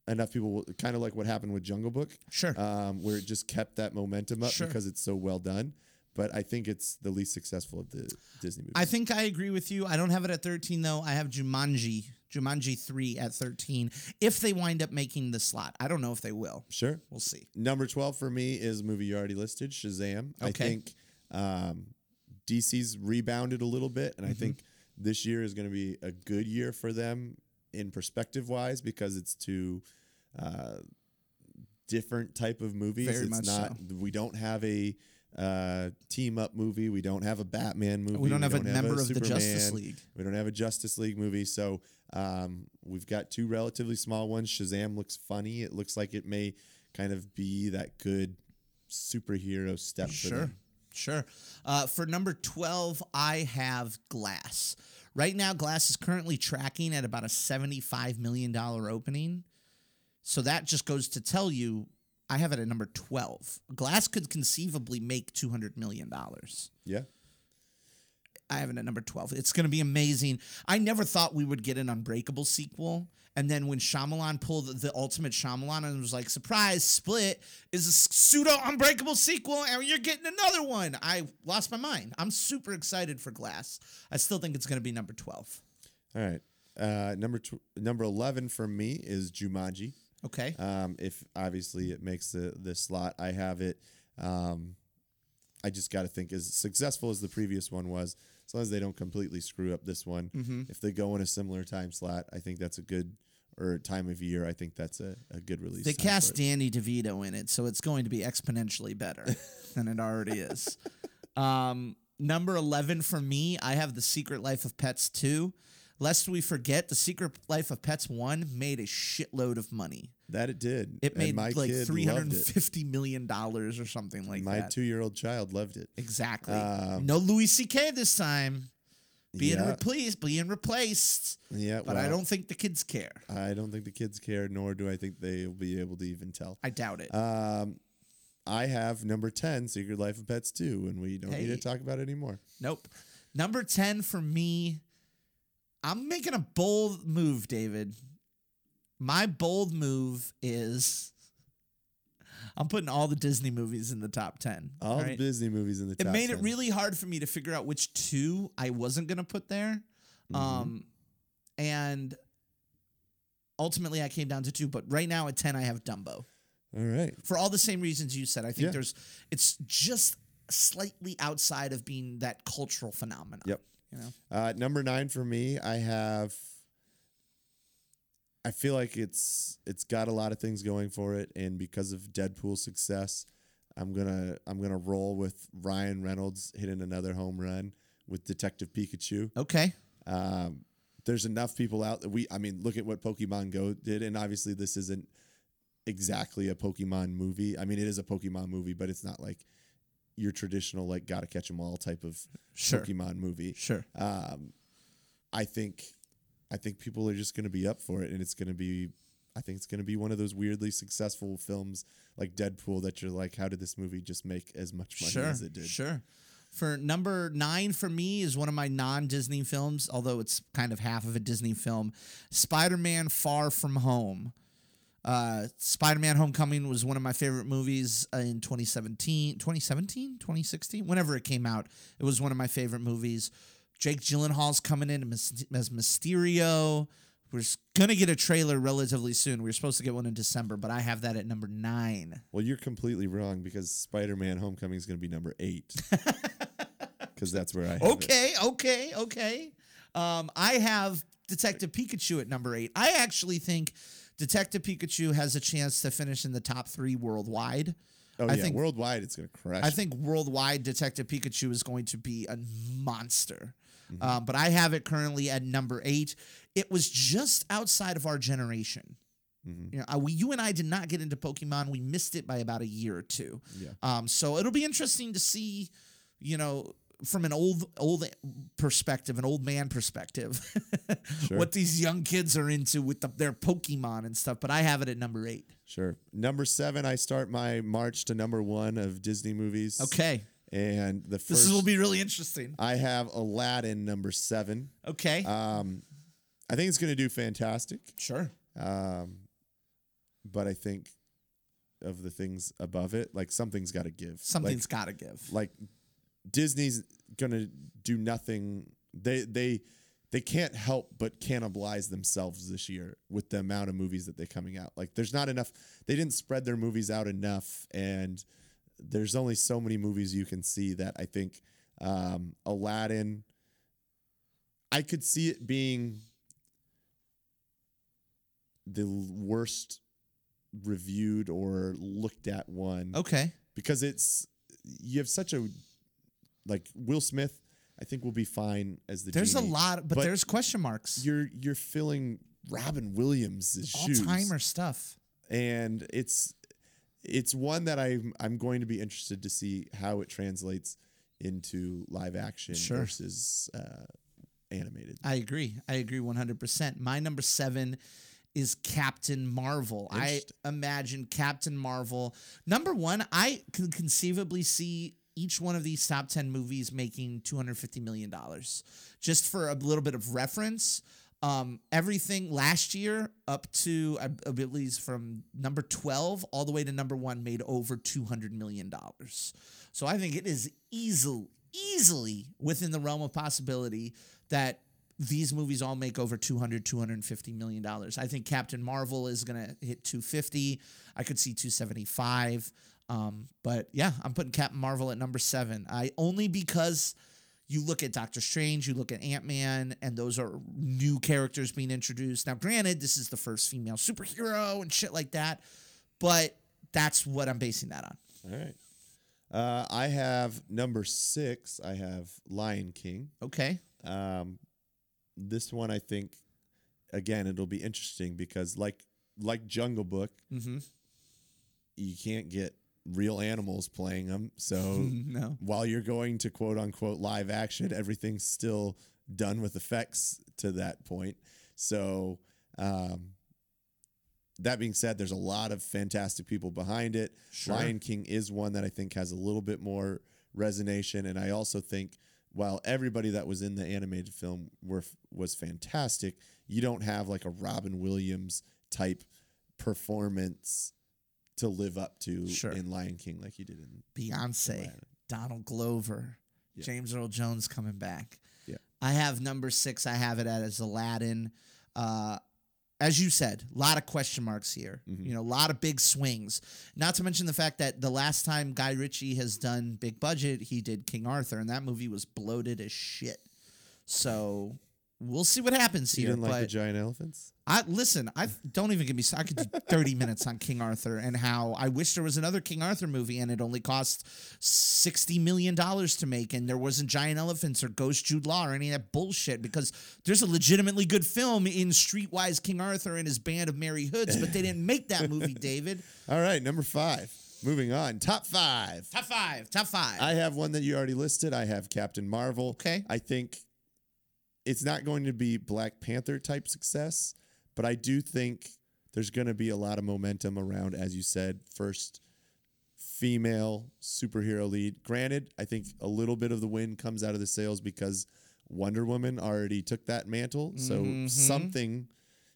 enough people will kind of like what happened with Jungle Book, Sure. um, where it just kept that momentum up Sure. because it's so well done. But I think it's the least successful of the Disney movies. I think I agree with you. I don't have it at thirteen though. I have Jumanji, Jumanji three at thirteen. If they wind up making the slot, I don't know if they will. sure. We'll see. Number 12 for me is a movie you already listed, Shazam. Okay. I think um, DC's rebounded a little bit, and I Mm-hmm. think this year is going to be a good year for them in perspective wise because it's two uh, different type of movies. Very it's not we don't have a uh, team up movie. We don't have a Batman movie. We don't have a member of the Justice League. We don't have a Justice League movie. So um, we've got two relatively small ones. Shazam looks funny. It looks like it may kind of be that good superhero step for Sure. Sure. Uh, for number 12, I have Glass. Right now, Glass is currently tracking at about a $75 million opening. So that just goes to tell you I have it at number 12. Glass could conceivably make $200 million. Yeah. I have it at number 12. It's going to be amazing. I never thought we would get an Unbreakable sequel. And then when Shyamalan pulled the ultimate Shyamalan and was like, surprise, Split is a pseudo Unbreakable sequel and you're getting another one. I lost my mind. I'm super excited for Glass. I still think it's going to be number 12. All right. Uh, number tw- number eleven for me is Jumanji. Okay. Um, if obviously it makes the the slot, I have it. Um, I just got to think as successful as the previous one was, as long as they don't completely screw up this one. Mm-hmm. If they go in a similar time slot, I think that's a good or time of year. I think that's a, a good release. They cast. Danny DeVito in it, so it's going to be exponentially better than it already is. Um, number 11 for me, I have The Secret Life of Pets 2. Lest we forget, The Secret Life of Pets 1 made a shitload of money. that it did. It made my like kid three hundred loved and it. fifty million dollars or something like that. my two year old child loved it. exactly. Um, no Louis C.K. this time. Being yeah, replaced, being replaced. yeah, But I don't think the kids care. I don't think the kids care, nor do I think they'll be able to even tell. I doubt it. Um, I have number ten, Secret Life of Pets two, and we don't need to talk about it anymore. nope. Number ten for me. I'm making a bold move, David. My bold move is I'm putting all the Disney movies in the top ten. All right? the Disney movies in the it top It made it really hard for me to figure out which two I wasn't gonna put there. Mm-hmm. Um, and ultimately I came down to two. But right now at ten, I have Dumbo All right, for all the same reasons you said. I think Yeah. there's it's just slightly outside of being that cultural phenomenon. Yep. You know. uh, number nine for me. I have. I feel like it's it's got a lot of things going for it, and because of Deadpool's success, I'm gonna I'm gonna roll with Ryan Reynolds hitting another home run with Detective Pikachu. Okay. Um, there's enough people out that we, I mean, look at what Pokemon Go did, and obviously this isn't exactly a Pokemon movie. I mean, it is a Pokemon movie, but it's not like your traditional like gotta catch 'em all type of Sure. Pokemon movie. Sure. Um, I think, I think people are just gonna be up for it, and it's gonna be. I think it's going to be one of those weirdly successful films like Deadpool that you're like, how did this movie just make as much money Sure. as it did? Sure. For number nine for me is one of my non-Disney films, although it's kind of half of a Disney film. Spider-Man: Far From Home. Uh, Spider-Man: Homecoming was one of my favorite movies uh, in 2017, 2017, 2016, whenever it came out. It was one of my favorite movies. Jake Gyllenhaal's coming in as Mysterio. We're gonna get a trailer relatively soon. We are supposed to get one in December, but I have that at number nine. Well, you're completely wrong because Spider-Man: Homecoming is going to be number eight. Because that's where I have it. Okay, okay, okay. Um, I have Detective Pikachu at number eight. I actually think Detective Pikachu has a chance to finish in the top three worldwide. Oh I yeah, think- worldwide it's going to crash. I think worldwide Detective Pikachu is going to be a monster. Mm-hmm. Um, but I have it currently at number eight. It was just outside of our generation. Mhm. You know, uh, we, you and I did not get into Pokemon. We missed it by about a year or two. Yeah. Um, so it'll be interesting to see, you know, from an old old perspective, an old man perspective, Sure. what these young kids are into with the, their Pokemon and stuff. But I have it at number eight. Sure. Number seven, I start my march to number one of Disney movies. Okay, And the this will be really interesting. I have Aladdin number seven. Okay, Um, I think it's going to do fantastic. sure. Um, but I think of the things above it, like something's got to give. Something's got to give. like, like Disney's to do nothing. They they they can't help but cannibalize themselves this year with the amount of movies that they're coming out. Like there's not enough. They didn't spread their movies out enough, and there's only so many movies you can see that I think um, Aladdin. I could see it being the worst reviewed or looked at one Okay, because it's you have such a like Will Smith. I think will be fine as the. there's a lot, but, But there's question marks. You're you're filling Robin Williams' shoes. All shoes, timer stuff. and it's it's one that I'm I'm going to be interested to see how it translates into live action Sure. versus uh, animated. I agree. I agree 100%. My number seven is Captain Marvel. I imagine Captain Marvel. Number one, I can conceivably see each one of these top 10 movies making $250 million. Just for a little bit of reference, um, everything last year up to, I believe, from number 12 all the way to number one made over $200 million. So I think it is easily, easily within the realm of possibility that these movies all make over 200 250 million dollars i think captain marvel is going to hit 250 i could see 275 um, but yeah i'm putting captain marvel at number seven i only because you look at doctor strange you look at ant-man and those are new characters being introduced now granted this is the first female superhero and shit like that but that's what i'm basing that on All right. Uh, I have number six. I have Lion King. okay Um, this one, I think, again, it'll be interesting because, like, like Jungle Book, mm-hmm. you can't get real animals playing them. So no while you're going to quote unquote live action, everything's still done with effects to that point. So, um, that being said, there's a lot of fantastic people behind it. Sure. Lion King is one that I think has a little bit more resonation, and I also think while everybody that was in the animated film were was fantastic, you don't have like a Robin Williams type performance to live up to Sure. in Lion King like you did in Beyonce, Aladdin. Donald Glover, Yeah. James Earl Jones coming back. Yeah. I have number six. I have it as Aladdin. Uh, as you said, a lot of question marks here. Mhm. You know, a lot of big swings. Not to mention the fact that the last time Guy Ritchie has done big budget, he did King Arthur, and that movie was bloated as shit. So we'll see what happens You here. didn't like the giant elephants? I listen. I don't even get me. I could do thirty minutes on King Arthur and how I wish there was another King Arthur movie and it only cost sixty million dollars to make and there wasn't giant elephants or Ghost Jude Law or any of that bullshit because there's a legitimately good film in Streetwise King Arthur and his band of merry hoods, but they didn't make that movie. David, All right, number five. Moving on. Top five. top five, top five. I have one that you already listed. I have Captain Marvel. Okay. I think it's not going to be Black Panther type success, but I do think there's going to be a lot of momentum around, as you said, first female superhero lead. Granted, I think a little bit of the win comes out of the sales because Wonder Woman already took that mantle. So Mhm. something.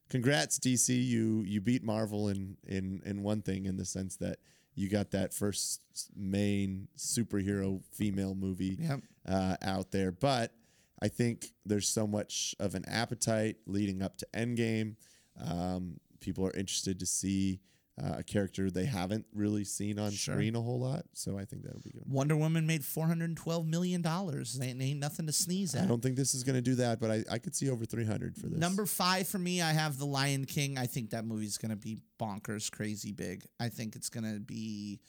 Congrats, DC. You you beat Marvel in in in one thing in the sense that you got that first main superhero female movie Yep. uh, out there. But I think there's so much of an appetite leading up to Endgame. Um, people are interested to see uh, a character they haven't really seen on Sure. screen a whole lot. So I think that'll be good. Wonder Woman made four hundred and twelve million dollars. Ain't, ain't nothing to sneeze at. I don't think this is going to do that, but I, I could see over 300 for this. Number five for me, I have The Lion King. I think that movie's gonna be bonkers, crazy big. I think it's gonna be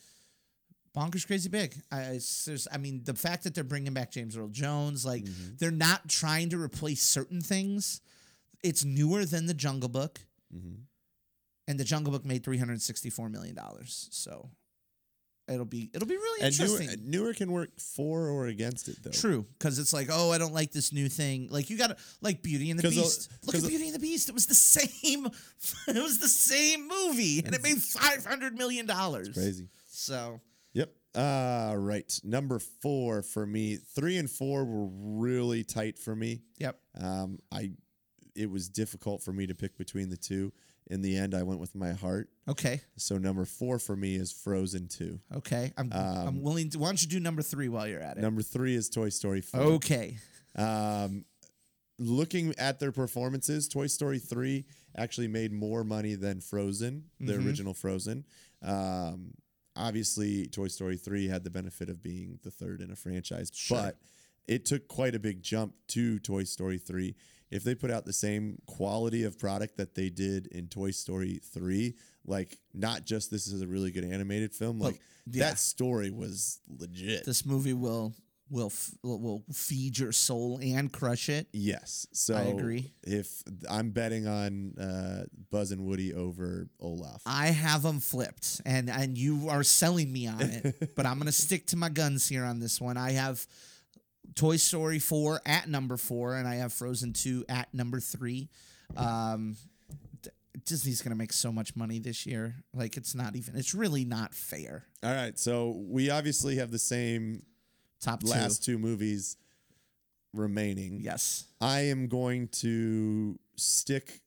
bonkers, crazy big. I, I mean, the fact that they're bringing back James Earl Jones, like Mm-hmm. they're not trying to replace certain things. It's newer than The Jungle Book, Mhm. and The Jungle Book made three hundred sixty-four million dollars. So it'll be it'll be really And newer, interesting. newer can work for or against it, though. True, because it's like, oh, I don't like this new thing. Like you got to like Beauty and the- Beast. Look at Beauty and the Beast. It was the same. it was the same movie, and it made five hundred million dollars. Crazy. So Yep. Uh, right. Number four for me. Three and four were really tight for me. yep. Um, I it was difficult for me to pick between the two. In the end, I went with my heart. Okay. So number four for me is Frozen Two. Okay. I'm I'm willing to. Why don't you do number three while you're at it? Number three is Toy Story Four. Okay. Um, looking at their performances, Toy Story 3 actually made more money than Frozen, the Mhm. original Frozen. Um, obviously, Toy Story 3 had the benefit of being the third in a franchise, Sure. but it took quite a big jump to Toy Story 3. If they put out the same quality of product that they did in Toy Story 3, like not just this is a really good animated film, Well, like yeah. that story was legit. This movie will will f- will feed your soul and crush it. Yes. So I agree. If I'm betting on uh, Buzz and Woody over Olaf. I have them flipped, and and you are selling me on it, but I'm gonna stick to my guns here on this one. I have Toy Story four at number four, and I have Frozen two at number three. Um, Disney's gonna make so much money this year, like it's not even. It's really not fair. All right. So we obviously have the same Top two, last two movies remaining. yes. I am going to stick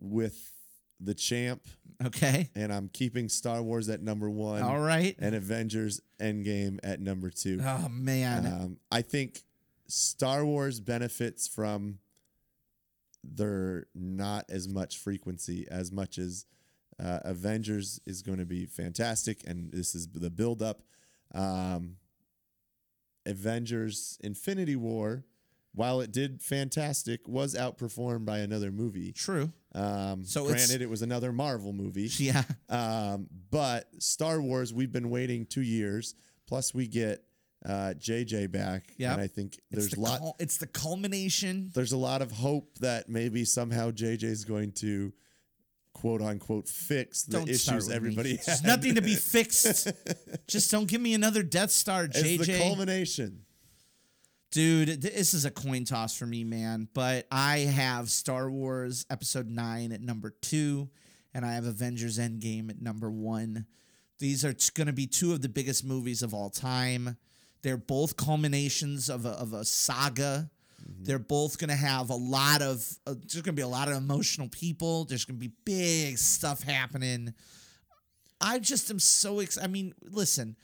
with the champ, Okay. and I'm keeping Star Wars at number one. All right. and Avengers Endgame at number two. Oh man. Um, I think Star Wars benefits from their not as much frequency as much as uh, Avengers is going to be fantastic, and this is the build up. Um, Avengers Infinity War, while it did fantastic, was outperformed by another movie. True. Um, So granted, it was another Marvel movie. Yeah. Um, but Star Wars, we've been waiting two years. Plus, we get uh, JJ back, Yep. and I think there's the a lot. cul- it's the culmination. There's a lot of hope that maybe somehow JJ is going to quote unquote fix the Don't issues everybody me. has. There's nothing to be fixed. Just don't give me another Death Star, It's JJ. the culmination. Dude, this is a coin toss for me, man. But I have Star Wars Episode 9 at number two, and I have Avengers Endgame at number one. These are going to be two of the biggest movies of all time. They're both culminations of a, of a saga. They're both going to have a lot of, uh, there's going to be a lot of emotional people. There's going to be big stuff happening. I just am so excited. I mean, listen,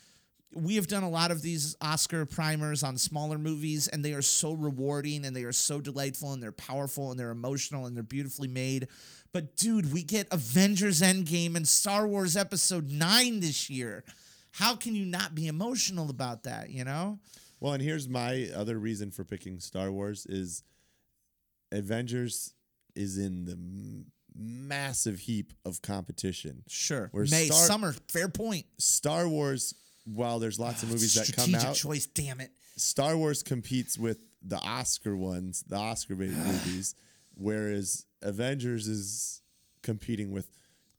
we have done a lot of these Oscar primers on smaller movies, and they are so rewarding and they are so delightful and they're powerful and they're emotional and they're beautifully made. But dude, we get Avengers Endgame and Star Wars Episode 9 this year. How can you not be emotional about that, you know? Well, and here's my other reason for picking Star Wars is Avengers is in the m- massive heap of competition. Sure. Where May, Star- summer, fair point. Star Wars, while there's lots of ah, movies that come Strategic out, choice, damn it. Star Wars competes with the Oscar ones, the Oscar bait movies, whereas Avengers is competing with,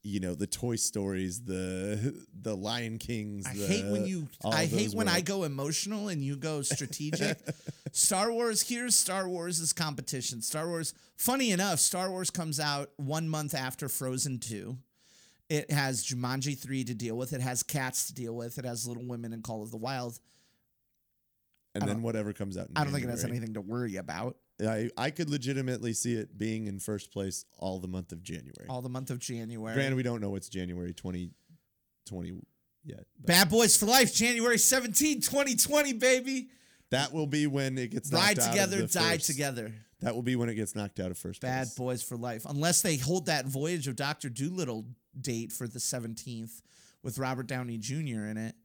you know, the Toy Stories, the the Lion Kings. I the- hate when you. I hate when I go emotional and you go strategic. Star Wars. Here's Star Wars' is competition. Star Wars. Funny enough, Star Wars comes out one month after Frozen Two. It has Jumanji three to deal with. It has Cats to deal with. It has Little Women and Call of the Wild. and then whatever comes out. I don't think it has anything to worry about. I I could legitimately see it being in first place all the month of January. All the month of January. Granted, we don't know what's January 2020 yet. Bad Boys for Life, January 17, 2020, baby. that will be when it gets Ride knocked out of together, the die first. together. That will be when it gets knocked out of first Bad place. Boys for Life. Unless they hold that Voyage of Doctor Dolittle date for the 17th with Robert Downey Jr. in it.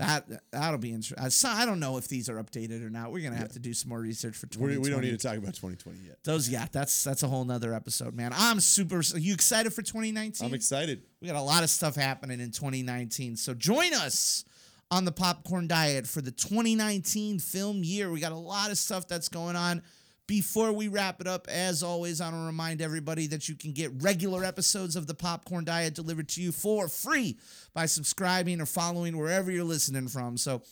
That that'll be interesting. I don't know if these are updated or not. We're gonna have to do some more research for We, 2020. we don't need to talk about 2020 yet. those. Yeah, that's that's a whole nother episode, man. I'm super. Are you excited for 2019? I'm excited. We got a lot of stuff happening in 2019. So join us on the popcorn diet for the 2019 film year. We got a lot of stuff that's going on. Before we wrap it up, as always, I want to remind everybody that you can get regular episodes of the Popcorn Diet delivered to you for free by subscribing or following wherever you're listening from. So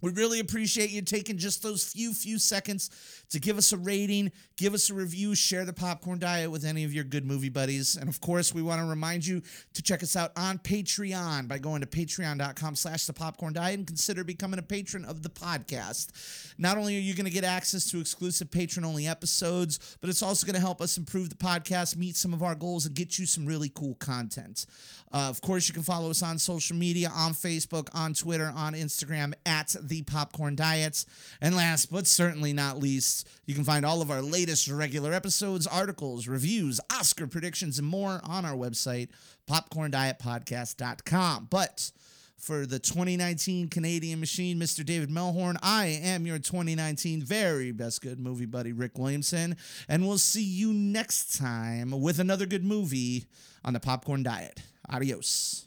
we really appreciate you taking just those few, few seconds to give us a rating, give us a review, share the popcorn diet with any of your good movie buddies. And of course, we want to remind you to check us out on Patreon by going to patreon.com slash the popcorn diet and consider becoming a patron of the podcast. Not only are you going to get access to exclusive patron only episodes, but it's also going to help us improve the podcast, meet some of our goals, and get you some really cool content. Uh, of course, you can follow us on social media on Facebook, on Twitter, on Instagram at the Popcorn Diets. And last but certainly not least, you can find all of our latest regular episodes, articles, reviews, Oscar predictions, and more on our website, popcorndietpodcast.com. But for the 2019 Canadian machine, Mr. David Melhorn, I am your 2019 very best good movie buddy, Rick Williamson. And we'll see you next time with another good movie on the Popcorn Diet. Adios.